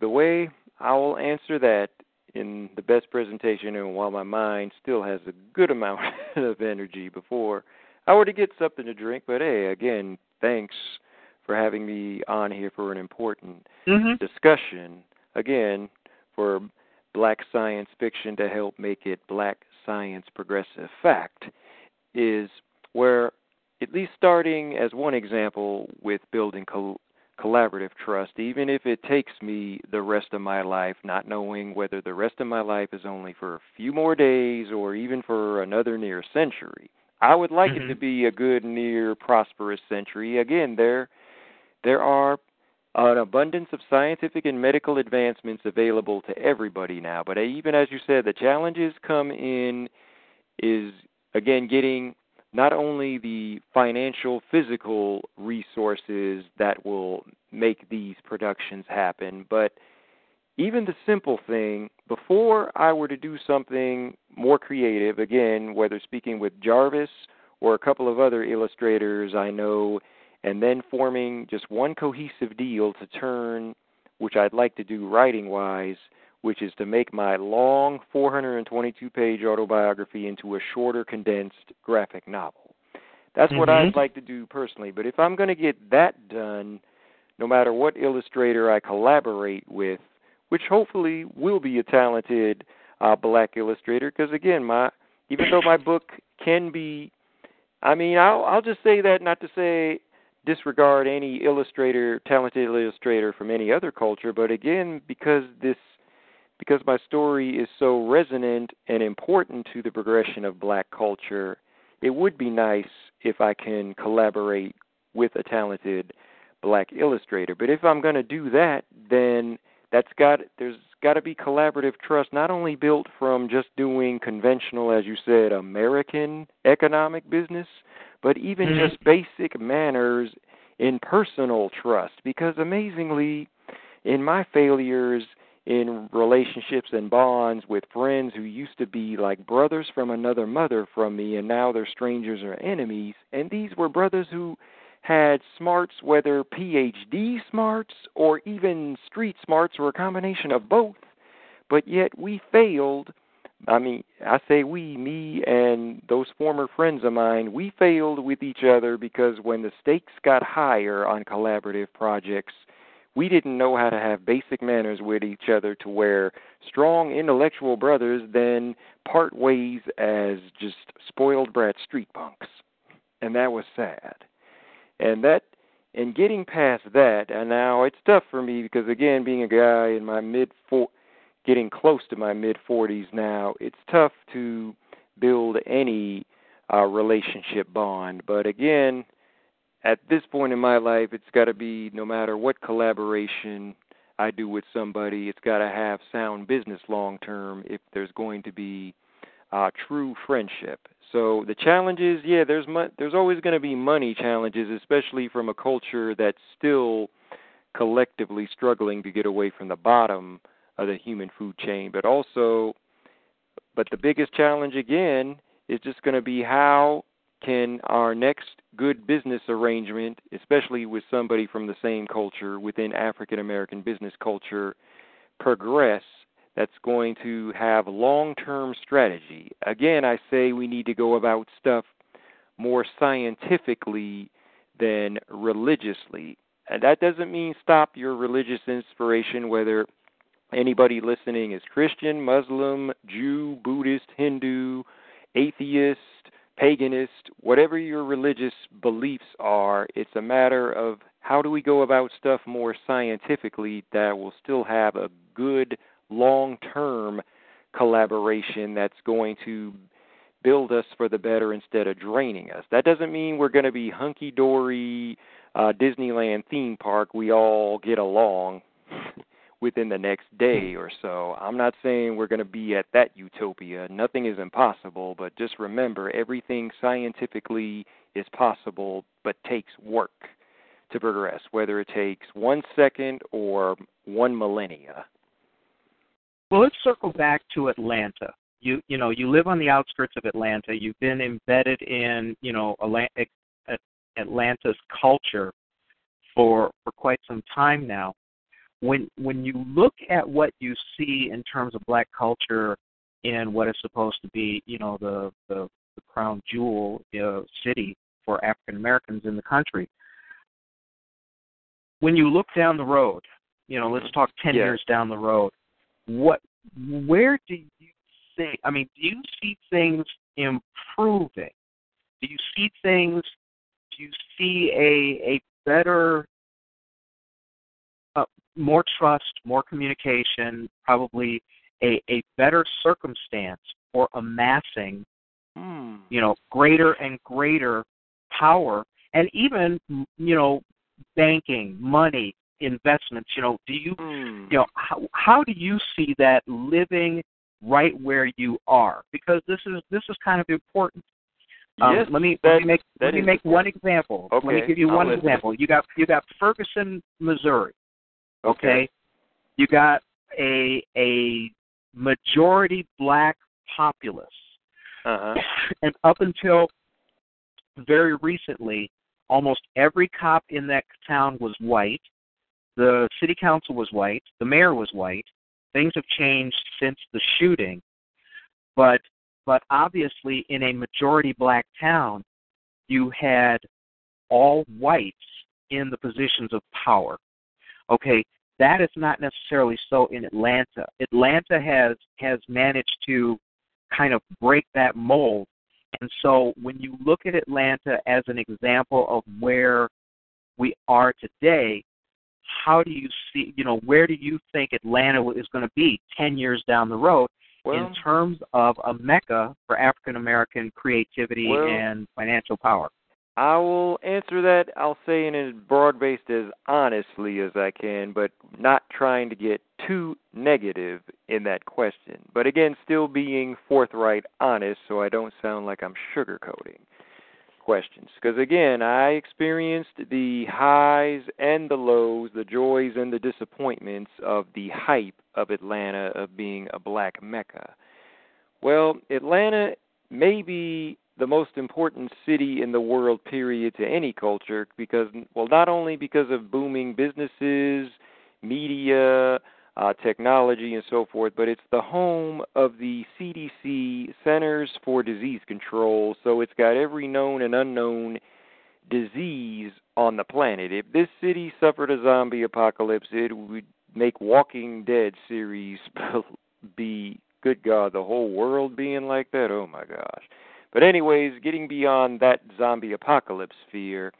The way I will answer that in the best presentation, and while my mind still has a good amount of energy before I were to get something to drink. But hey, again, thanks for having me on here for an important mm-hmm. discussion. Again, for black science fiction to help make it black science progressive fact is where at least starting as one example with building col- collaborative trust, even if it takes me the rest of my life, not knowing whether the rest of my life is only for a few more days or even for another near century. I would like mm-hmm. it to be a good, near, prosperous century. Again, there there are an abundance of scientific and medical advancements available to everybody now. But even as you said, the challenges come in is again getting not only the financial, physical resources that will make these productions happen, but even the simple thing, before I were to do something more creative, again, whether speaking with Jarvis or a couple of other illustrators I know, and then forming just one cohesive deal to turn, which I'd like to do writing wise, which is to make my long 422 page autobiography into a shorter, condensed graphic novel. That's mm-hmm. what I'd like to do personally. But if I'm going to get that done, no matter what illustrator I collaborate with, which hopefully will be a talented uh, black illustrator. Because again, my even though my book can be, I mean, I'll I'll just say that not to say disregard any illustrator, talented illustrator from any other culture, but again, because this because my story is so resonant and important to the progression of black culture, it would be nice if I can collaborate with a talented black illustrator. But if I'm going to do that, then that's got there's got to be collaborative trust not only built from just doing conventional as you said american economic business but even mm-hmm. just basic manners in personal trust because amazingly in my failures in relationships and bonds with friends who used to be like brothers from another mother from me and now they're strangers or enemies. And these were brothers who had smarts, whether PhD smarts or even street smarts or a combination of both, but yet we failed. I mean, I say we, me, and those former friends of mine, we failed with each other because when the stakes got higher on collaborative projects, we didn't know how to have basic manners with each other to where strong intellectual brothers then part ways as just spoiled brat street punks. And that was sad. And that and getting past that, and now it's tough for me because again, being a guy in my mid four getting close to my mid 40s now, it's tough to build any uh relationship bond. But again, at this point in my life, it's got to be no matter what collaboration I do with somebody, it's got to have sound business long term if there's going to be uh, true friendship. So the challenges, yeah, there's mo- there's always going to be money challenges, especially from a culture that's still collectively struggling to get away from the bottom of the human food chain. But also, but the biggest challenge again is just going to be how can our next good business arrangement, especially with somebody from the same culture within African American business culture, progress that's going to have long term strategy. Again, I say we need to go about stuff more scientifically than religiously. And that doesn't mean stop your religious inspiration, whether anybody listening is Christian, Muslim, Jew, Buddhist, Hindu, atheist, paganist, whatever your religious beliefs are, it's a matter of how do we go about stuff more scientifically that will still have a good long term collaboration that's going to build us for the better instead of draining us. That doesn't mean we're going to be hunky dory uh, Disneyland theme park. We all get along. within the next day or so. I'm not saying we're going to be at that utopia. Nothing is impossible, but just remember everything scientifically is possible but takes work to progress, whether it takes one second or one millennia. Well, let's circle back to Atlanta. You you know you live on the outskirts of Atlanta. You've been embedded in you know Atlanta's culture for for quite some time now when when you look at what you see in terms of black culture in what is supposed to be, you know, the the, the crown jewel uh, city for African Americans in the country, when you look down the road, you know, let's talk ten years down the road, what where do you think? I mean, do you see things improving? Do you see things? Do you see a a better more trust, more communication, probably a, a better circumstance for amassing, mm. you know, greater and greater power, and even, you know, banking, money, investments. You know, do you, mm. you know, how how do you see that living right where you are? Because this is this is kind of important. Um, yes, let me that, let me make let me make one example. Okay, let me give you I'll one listen. example. You got you got Ferguson, Missouri. Okay. You got a a majority black populace. Uh-huh. And up until very recently, almost every cop in that town was white. The city council was white. The mayor was white. Things have changed since the shooting, but but obviously in a majority black town, you had all whites in the positions of power. Okay, that is not necessarily so in Atlanta. Atlanta has has managed to kind of break that mold. And so when you look at Atlanta as an example of where we are today, how do you see, you know, where do you think Atlanta is going to be 10 years down the road Well, in terms of a mecca for African American creativity Well- and financial power? I will answer that. I'll say in as broad based as honestly as I can, but not trying to get too negative in that question. But again, still being forthright, honest, so I don't sound like I'm sugarcoating questions. Because again, I experienced the highs and the lows, the joys and the disappointments of the hype of Atlanta of being a black mecca. Well, Atlanta may be the most important city in the world period to any culture because well not only because of booming businesses media uh, technology and so forth, but it's the home of the CDC Centers for Disease Control. So it's got every known and unknown disease on the planet. If this city suffered a zombie apocalypse, it would make Walking Dead series be good God, the whole world being like that. Oh my gosh. But anyways, getting beyond that zombie apocalypse fear,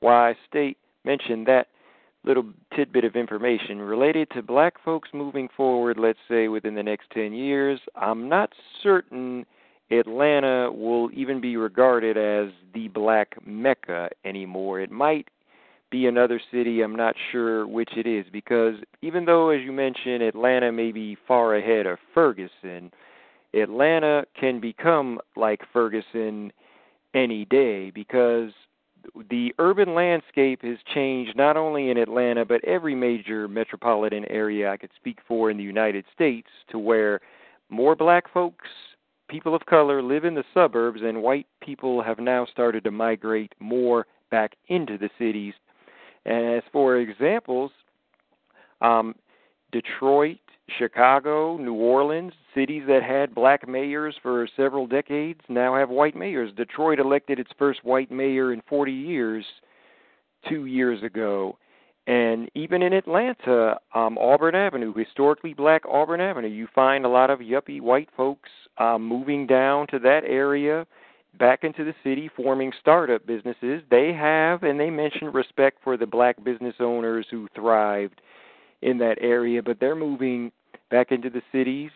why state mentioned that little tidbit of information related to black folks moving forward, let's say within the next 10 years. I'm not certain Atlanta will even be regarded as the black mecca anymore. It might be another city, I'm not sure which it is because even though as you mentioned Atlanta may be far ahead of Ferguson, Atlanta can become like Ferguson any day because the urban landscape has changed not only in Atlanta but every major metropolitan area I could speak for in the United States to where more black folks, people of color live in the suburbs and white people have now started to migrate more back into the cities. And as for examples, um, Detroit, Chicago, New Orleans, cities that had black mayors for several decades now have white mayors. Detroit elected its first white mayor in 40 years two years ago. And even in Atlanta, um, Auburn Avenue, historically black Auburn Avenue, you find a lot of yuppie white folks um, moving down to that area, back into the city, forming startup businesses. They have, and they mention respect for the black business owners who thrived in that area, but they're moving back into the cities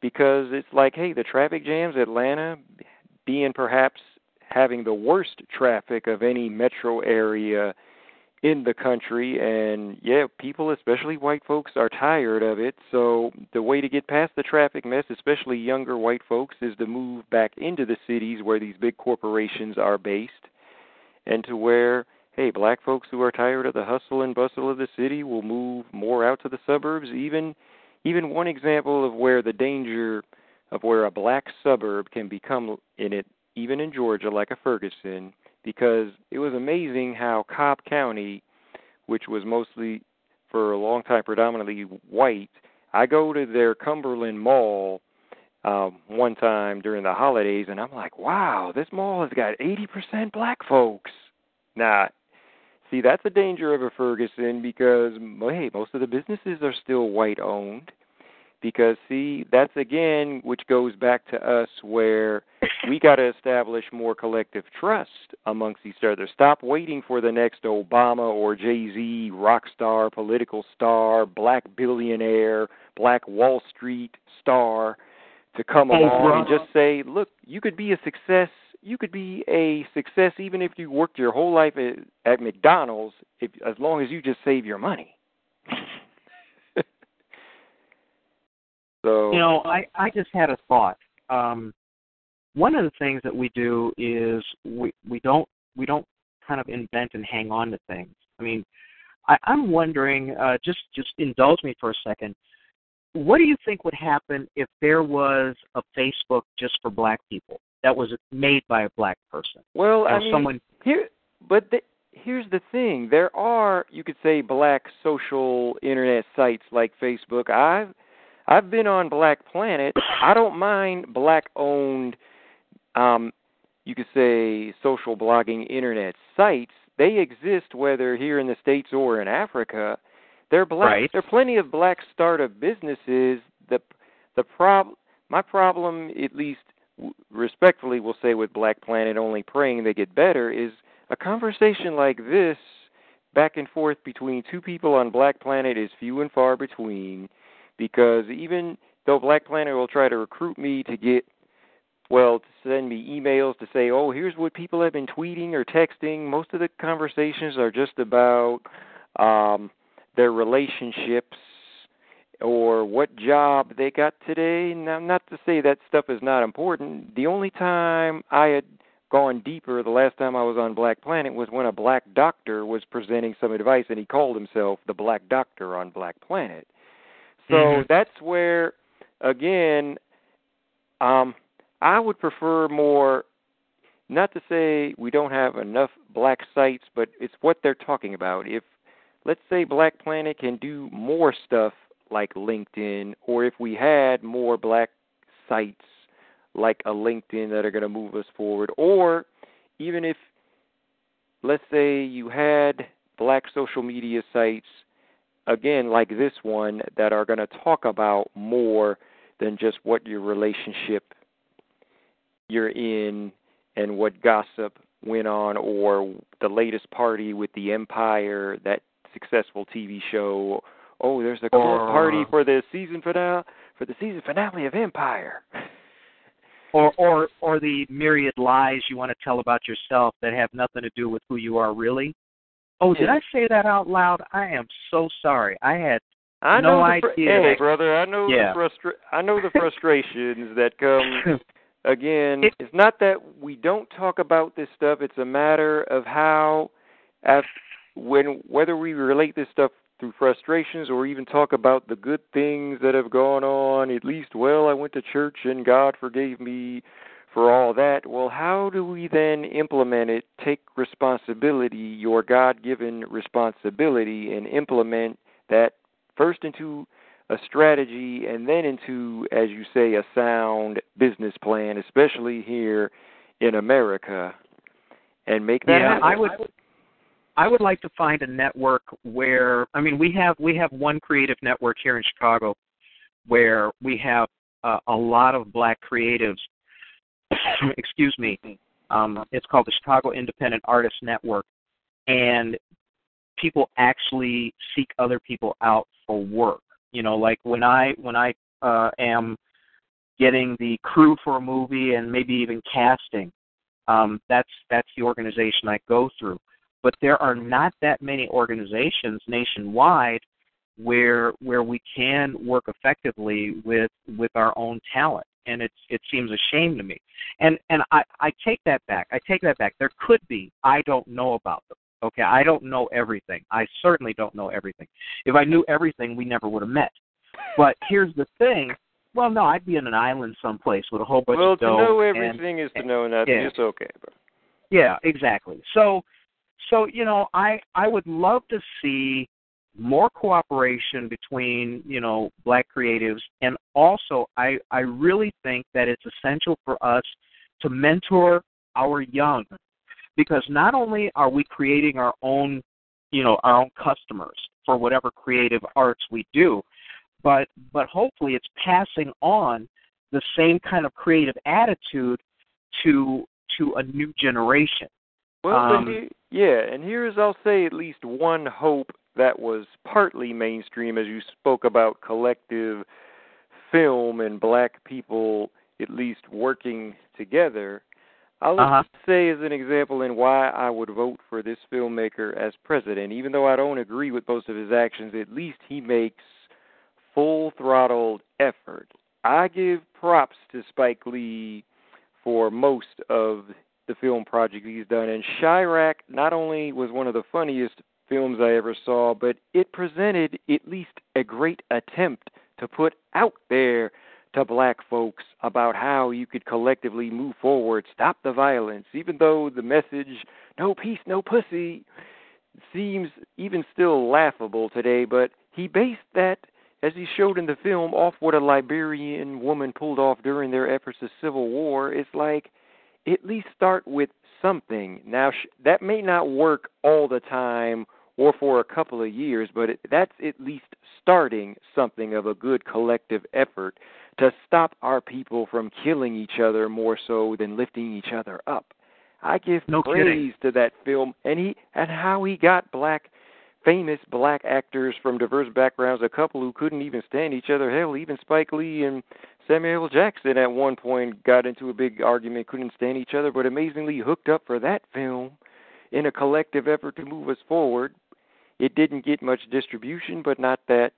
because it's like, hey, the traffic jams, Atlanta being perhaps having the worst traffic of any metro area in the country. And yeah people especially white folks are tired of it. So the way to get past the traffic mess especially younger white folks is to move back into the cities where these big corporations are based and to where hey black folks who are tired of the hustle and bustle of the city will move more out to the suburbs even even one example of where the danger of where a black suburb can become in it, even in Georgia, like a Ferguson, because it was amazing how Cobb County, which was mostly for a long time predominantly white, I go to their Cumberland Mall um, one time during the holidays, and I'm like, wow, this mall has got 80% black folks. Now, see, that's the danger of a Ferguson because, hey, most of the businesses are still white owned because see that's again which goes back to us where we got to establish more collective trust amongst each other. Stop waiting for the next obama or jay-z rock star political star black billionaire black wall street star to come along and just say look you could be a success you could be a success even if you worked your whole life at, at mcdonald's if as long as you just save your money so You know, I I just had a thought. Um, one of the things that we do is we we don't we don't kind of invent and hang on to things. I mean, I, I'm wondering. Uh, just just indulge me for a second. What do you think would happen if there was a Facebook just for Black people that was made by a Black person? Well, Or I mean, someone here, but the, here's the thing: there are, you could say, black social internet sites like Facebook. I've I've been on Black Planet. I don't mind black-owned, um, you could say, social blogging internet sites. They exist whether here in the states or in Africa. They're black. Right. There are plenty of black startup businesses. The the prob my problem, at least respectfully, will say with Black Planet, only praying they get better, is a conversation like this, back and forth between two people on Black Planet, is few and far between. Because even though Black Planet will try to recruit me to get, well, to send me emails to say, oh, here's what people have been tweeting or texting, most of the conversations are just about um, their relationships or what job they got today. Now, not to say that stuff is not important. The only time I had gone deeper the last time I was on Black Planet was when a black doctor was presenting some advice and he called himself the Black Doctor on Black Planet. So Mhm. that's where again um I would prefer more not to say we don't have enough black sites, but it's what they're talking about. If let's say Black Planet can do more stuff like LinkedIn, or if we had more black sites like a LinkedIn that are going to move us forward, or even if, let's say, you had black social media sites, again, like this one, that are going to talk about more than just what your relationship you're in and what gossip went on, or the latest party with the Empire, that successful TV show. Oh, there's a Or- party uh, for the season finale for the season finale of Empire. or or or the myriad lies you want to tell about yourself that have nothing to do with who you are really. Oh, did Yeah. I say that out loud? I am so sorry. I had I No know the idea Hey, brother, I know Yeah. the frustra- I know the frustrations that come again, It- it's not that we don't talk about this stuff. It's a matter of how, af when whether we relate this stuff through frustrations or even talk about the good things that have gone on. At least, well, I went to church and God forgave me for all that. Well, how do we then implement it? Take responsibility, your God-given responsibility, and implement that first into a strategy and then into, as you say, a sound business plan, especially here in America, and make that yeah, happen. I would I would like to find a network where I mean we have we have one creative network here in Chicago where we have uh, a lot of black creatives. excuse me. Um, it's called the Chicago Independent Artists Network, and people actually seek other people out for work. You know, like when I when I uh, am getting the crew for a movie and maybe even casting, um, that's that's the organization I go through. But there are not that many organizations nationwide where where we can work effectively with with our own talent. And it's it seems a shame to me. And and i i take that back. I take that back. There could be. I don't know about them. Okay? I don't know everything. I certainly don't know everything. If i knew everything we never would have met. But here's the thing. Well no i'd be in an island someplace with a whole bunch of well, to know and- everything is to know nothing. yeah. It's okay, bro. yeah, exactly. So so you know, I I would love to see more cooperation between, you know, black creatives and also I I really think that it's essential for us to mentor our young because not only are we creating our own, you know, our own customers for whatever creative arts we do, but but hopefully it's passing on the same kind of creative attitude to to a new generation. Well, Um, he- yeah, and here's I'll say at least one hope that was partly mainstream, as you spoke about collective film and black people at least working together. I'll Uh-huh. say as an example in why I would vote for this filmmaker as president, even though I don't agree with most of his actions, at least he makes full throttled effort. I give props to Spike Lee for most of the film project he's done. And Chi-Raq not only was one of the funniest films I ever saw, but it presented at least a great attempt to put out there to black folks about how you could collectively move forward, stop the violence, even though the message, no peace, no pussy, seems even still laughable today, but he based that, as he showed in the film, off what a Liberian woman pulled off during their efforts of civil war. It's like, at least start with something. Now, sh- that may not work all the time or for a couple of years, but it, that's at least starting something of a good collective effort to stop our people from killing each other more so than lifting each other up. I give No praise kidding. to that film and he and how he got black famous black actors from diverse backgrounds, a couple who couldn't even stand each other. Hell, even Spike Lee and Samuel Jackson at one point got into a big argument, couldn't stand each other, but amazingly hooked up for that film in a collective effort to move us forward. It didn't get much distribution, but not that.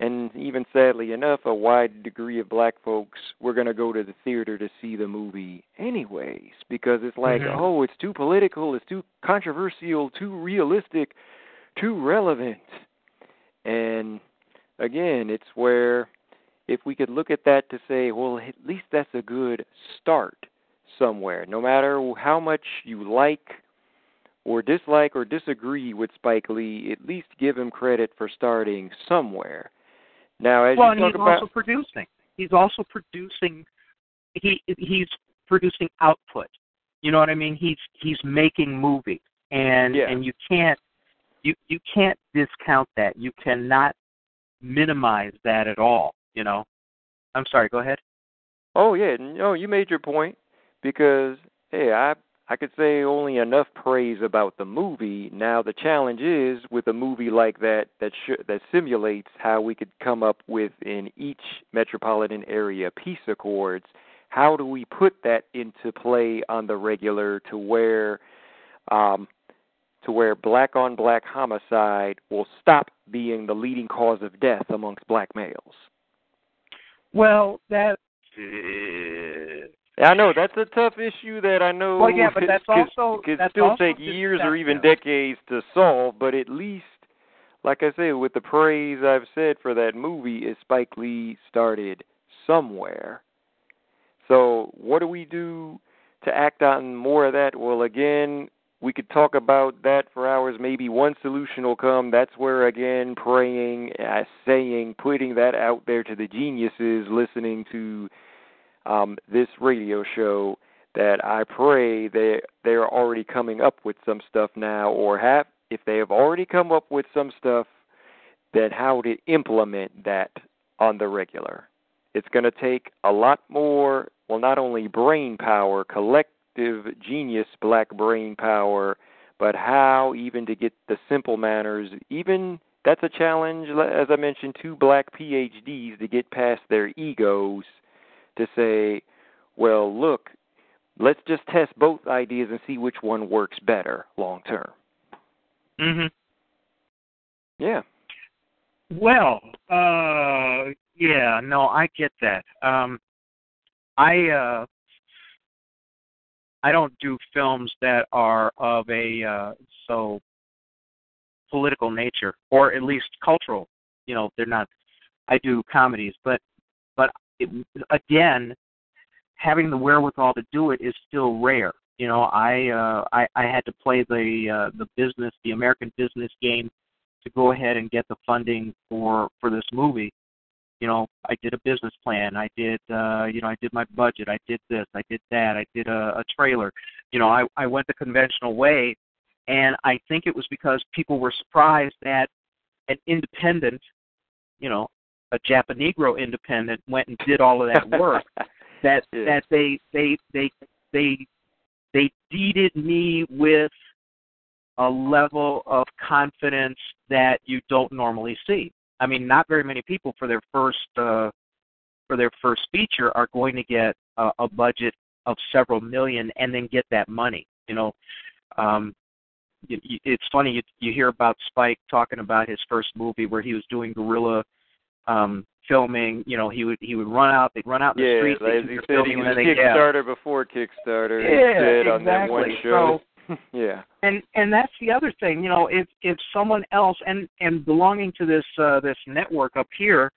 And even sadly enough, a wide degree of black folks were going to go to the theater to see the movie anyways because it's like, Mhm. oh, it's too political, it's too controversial, too realistic, too relevant. And again, it's where if we could look at that to say, well, at least that's a good start somewhere, no matter how much you like or dislike or disagree with Spike Lee, at least give him credit for starting somewhere. Now, as well, you and talk he's about, also producing. He's also producing. He he's producing output. You know what I mean? He's he's making movies, and Yeah. and you can't you you can't discount that. You cannot minimize that at all. You know. I'm sorry. Go ahead. oh yeah, no, you made your point because hey, I I could say only enough praise about the movie. Now the challenge is with a movie like that that sh- that simulates how we could come up with in each metropolitan area peace accords. How do we put that into play on the regular to where um, to where black on black homicide will stop being the leading cause of death amongst black males? Well, that. I know that's a tough issue that I know. Well, yeah, but could- that's also- could that's still also take years or even deceptive. decades to solve. But at least, like I said, with the praise I've said for that movie, is Spike Lee started somewhere. So what do we do to act on more of that? Well, again, we could talk about that for hours. Maybe one solution will come. That's where again, praying, uh, saying, putting that out there to the geniuses listening to um, this radio show that I pray they they're already coming up with some stuff now, or have if they have already come up with some stuff, then how to implement that on the regular. It's going to take a lot more. Well, not only brain power, collective genius, black brain power, but how even to get the simple manners. Even that's a challenge, as I mentioned, two black PhDs to get past their egos to say, well, look, let's just test both ideas and see which one works better long term. hmm Yeah. Well, uh, yeah, no, I get that. Um, I uh, I don't do films that are of a uh, so political nature, or at least cultural. You know, they're not. I do comedies, but but it, again, having the wherewithal to do it is still rare. You know, I uh, I, I had to play the uh, the business, the American business game, to go ahead and get the funding for for this movie. You know, I did a business plan. I did, uh, you know, I did my budget. I did this. I did that. I did a, a trailer. You know, I I went the conventional way, and I think it was because people were surprised that an independent, you know, a Japanegro independent went and did all of that work. that Yeah. that they they they they they deeded me with a level of confidence that you don't normally see. I mean, not very many people for their first uh, for their first feature are going to get a, a budget of several million and then get that money. You know, um, you, you, it's funny you, you hear about Spike talking about his first movie where he was doing guerrilla um, filming. You know, he would he would run out, they'd run out in the Yeah, streets, they'd he said, he was and then they, yeah. Kickstarter before Kickstarter. Yeah, said on that one exactly. show. yeah. and and that's the other thing you know if if someone else and and belonging to this uh this network up here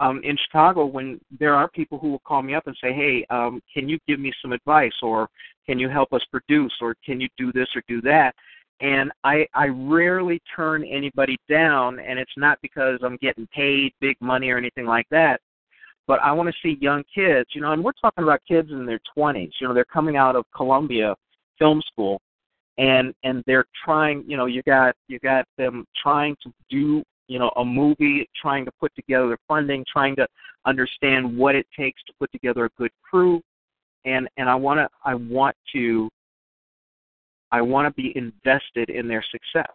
um in chicago when there are people who will call me up and say hey um can you give me some advice or can you help us produce or can you do this or do that and i i rarely turn anybody down and it's not because i'm getting paid big money or anything like that but i want to see young kids you know and we're talking about kids in their 20s you know they're coming out of columbia film school and and they're trying you know you got you got them trying to do you know a movie trying to put together the funding trying to understand what it takes to put together a good crew and and i want to i want to i want to be invested in their success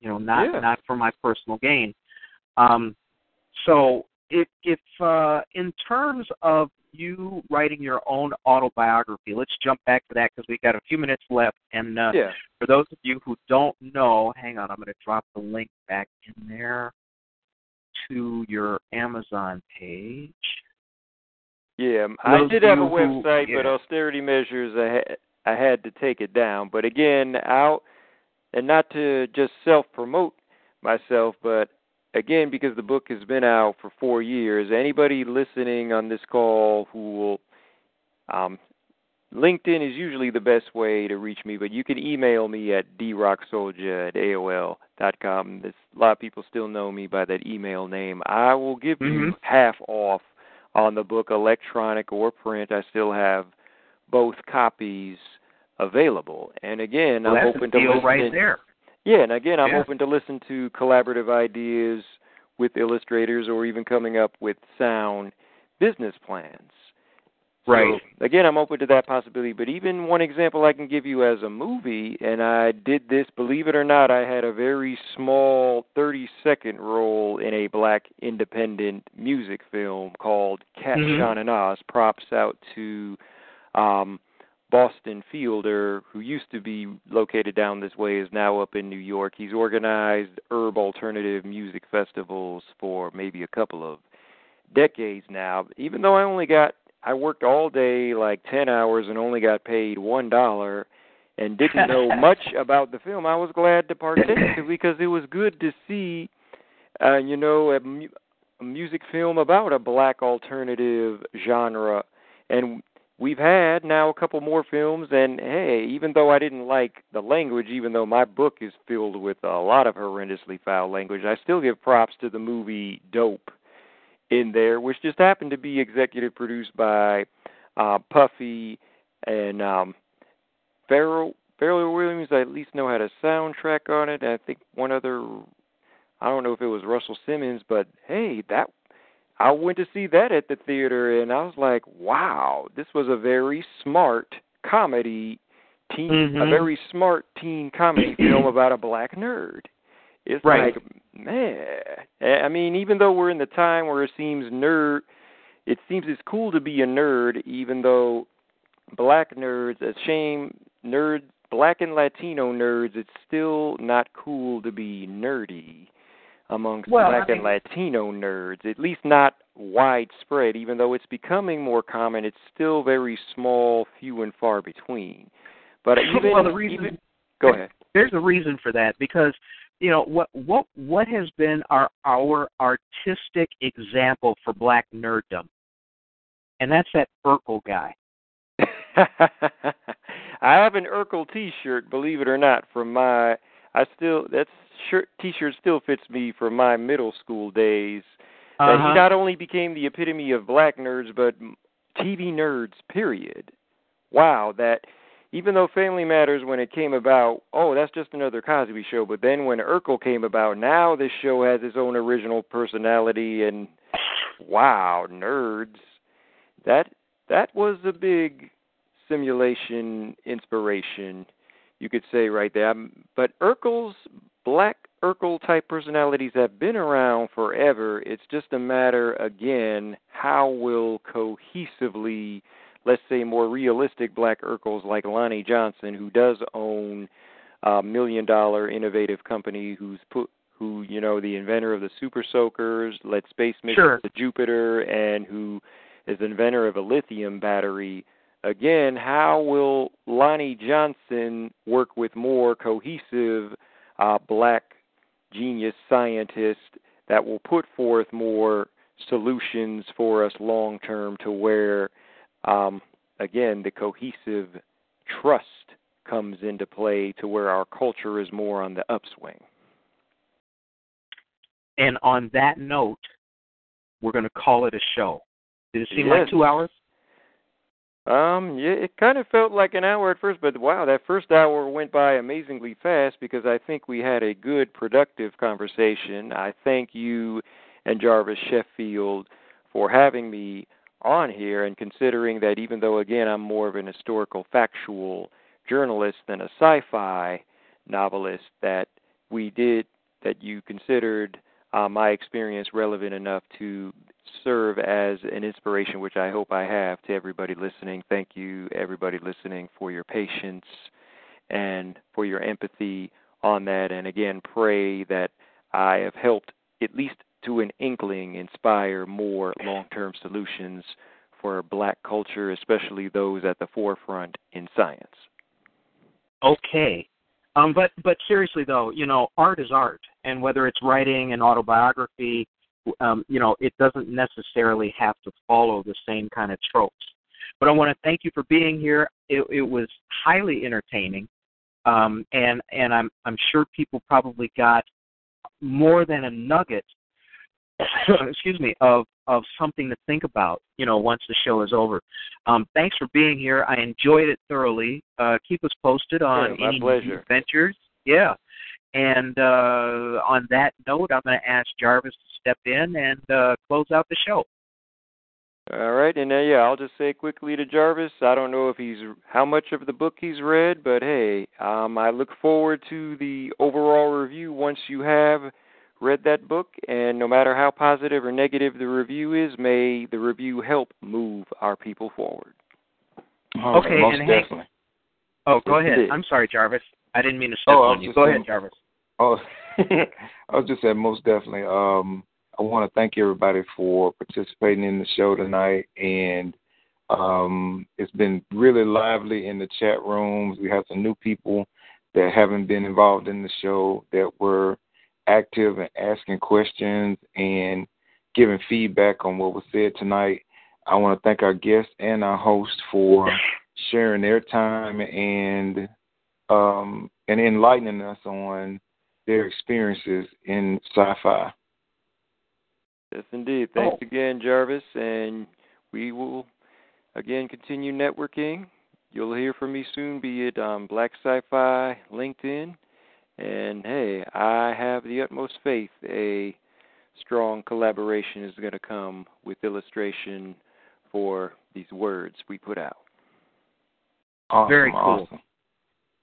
you know not Yeah. not for my personal gain um so if if uh in terms of you writing your own autobiography let's jump back to that because we've got a few minutes left and uh Yeah. for those of you who don't know, hang on, I'm going to drop the link back in there to your Amazon page. Yeah, I did have a you who- website, but austerity measures, I had, I had to take it down. But again, out and not to just self promote myself, but again, because the book has been out for four years, anybody listening on this call who will um, LinkedIn is usually the best way to reach me, but you can email me at drocksoldier at AOL dot com. There's, a lot of people still know me by that email name. I will give you Mhm. half off on the book, electronic or print. I still have both copies available. And again, Well, I'm open to deal listen. right there. Yeah, and again, I'm Yeah. open to listen to collaborative ideas with illustrators or even coming up with sound business plans. So, Right. again, I'm open to that possibility. But even one example I can give you as a movie, and I did this, believe it or not, I had a very small 30 second role in a black independent music film called Cat Mhm. Sean and Oz. Props out to um, Boston Fielder, who used to be located down this way, is now up in New York. He's organized herb alternative music festivals for maybe a couple of decades now. Even though I only got I worked all day like 10 hours and only got paid $1 and didn't know much about the film. I was glad to partake because it was good to see uh you know a, mu- a music film about a black alternative genre and we've had now a couple more films and hey even though i didn't like the language even though my book is filled with a lot of horrendously foul language i still give props to the movie dope in there which just happened to be executive produced by uh puffy and um Pharrell Pharrell Williams. I at least know had a soundtrack on it. I think one other I don't know if it was Russell Simmons but hey that I went to see that at the theater and I was like, wow, this was a very smart comedy teen a Mhm. very smart teen comedy film about a black nerd. It's Right. like, man, I mean, even though we're in the time where it seems nerd, it seems it's cool to be a nerd, even though black nerds, a shame, nerd, black and Latino nerds, it's still not cool to be nerdy amongst Well, I black and Latino nerds, at least not widespread. Even though it's becoming more common, it's still very small, few and far between. But even, well, the reason even go ahead. there's a reason for that because you know what what what has been our our artistic example for black nerddom, and that's that Urkel guy. I have an Urkel T-shirt, believe it or not, from my. I still that shirt T-shirt still fits me from my middle school days. That Uh-huh. he not only became the epitome of black nerds, but TV nerds. Period. Wow, that even though Family Matters, when it came about, oh, that's just another Cosby show. But then when Urkel came about, now this show has its own original personality, and wow, nerds. That that was a big simulation inspiration, you could say right there. Um, But Urkel's black Urkel type personalities have been around forever. It's just a matter again how will cohesively let's say more realistic black Urkels like Lonnie Johnson who does own a million dollar innovative company who's put who you know the inventor of the super soakers led space missions Sure. to Jupiter and who is the inventor of a lithium battery again how will Lonnie Johnson work with more cohesive uh, black genius scientists that will put forth more solutions for us long term to where um, again the cohesive trust comes into play to where our culture is more on the upswing. And on that note, we're going to call it a show. Did it seem Yes. like two hours? Um, yeah, it kind of felt like an hour at first, but wow, that first hour went by amazingly fast because I think we had a good, productive conversation. I thank you and Jarvis Sheffield for having me on here and considering that even though, again, I'm more of an historical, factual journalist than a sci fi novelist, that we did, that you considered uh, my experience relevant enough to serve as an inspiration, which I hope I have to everybody listening. Thank you, everybody listening, for your patience and for your empathy on that. And again, pray that I have helped, at least to an inkling, inspire more long term solutions for black culture, especially those at the forefront in science. Okay. Um, but but seriously though, you know, art is art, and whether it's writing an autobiography, um, you know, it doesn't necessarily have to follow the same kind of tropes. But I want to thank you for being here. it, it was highly entertaining, um, and and I'm I'm sure people probably got more than a nugget excuse me, of of something to think about, you know, once the show is over. Um, thanks for being here. I enjoyed it thoroughly. Uh, keep us posted on yeah, any pleasure. Yeah. And uh, on that note, I'm going to ask Jarvis to step in and uh, close out the show. All right, and uh, yeah, I'll just say quickly to Jarvis. I don't know if he's how much of the book he's read, but hey, um, I look forward to the overall review once you have read that book, and no matter how positive or negative the review is, may the review help move our people forward. Oh, Okay, most and Hank- Oh, go ahead. I'm sorry, Jarvis. I didn't mean to step Oh, I on you. just Go saying- ahead, Jarvis. Oh, I was just saying, most definitely. Um, I want to thank everybody for participating in the show tonight, and um, it's been really lively in the chat rooms. We have some new people that haven't been involved in the show that were active and asking questions and giving feedback on what was said tonight. I want to thank our guests and our host for sharing their time and um, and enlightening us on their experiences in sci-fi. Yes, indeed. Thanks Oh. again, Jarvis, and we will again continue networking. You'll hear from me soon, be it um, Black Sci-Fi, LinkedIn, and hey, I have the utmost faith a strong collaboration is going to come with illustration for these words we put out. Awesome, Very cool. Awesome.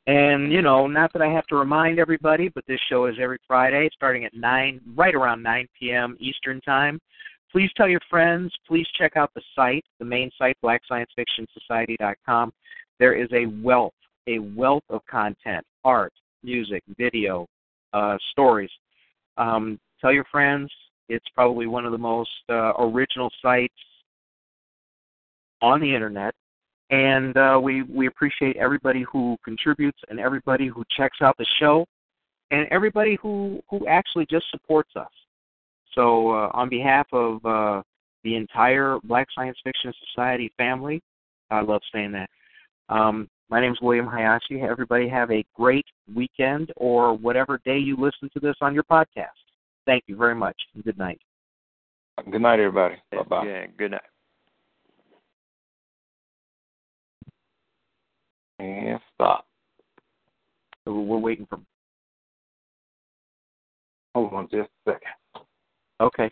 And you know, not that I have to remind everybody, but this show is every Friday, starting at nine, right around 9 p.m. Eastern time. Please tell your friends. Please check out the site, the main site, BlackScienceFictionSociety.com. There is a wealth, a wealth of content, art, music, video, uh, stories. Um, tell your friends. It's probably one of the most uh, original sites on the internet and uh, we we appreciate everybody who contributes and everybody who checks out the show, and everybody who who actually just supports us. So, uh, on behalf of uh, the entire Black Science Fiction Society family, I love saying that. Um, my name is William Hayashi. Everybody have a great weekend or whatever day you listen to this on your podcast. Thank you very much. and Good night. Good night, everybody. Bye bye. Yeah, good night. And stop. So We're waiting for. Hold on just a second. Okay.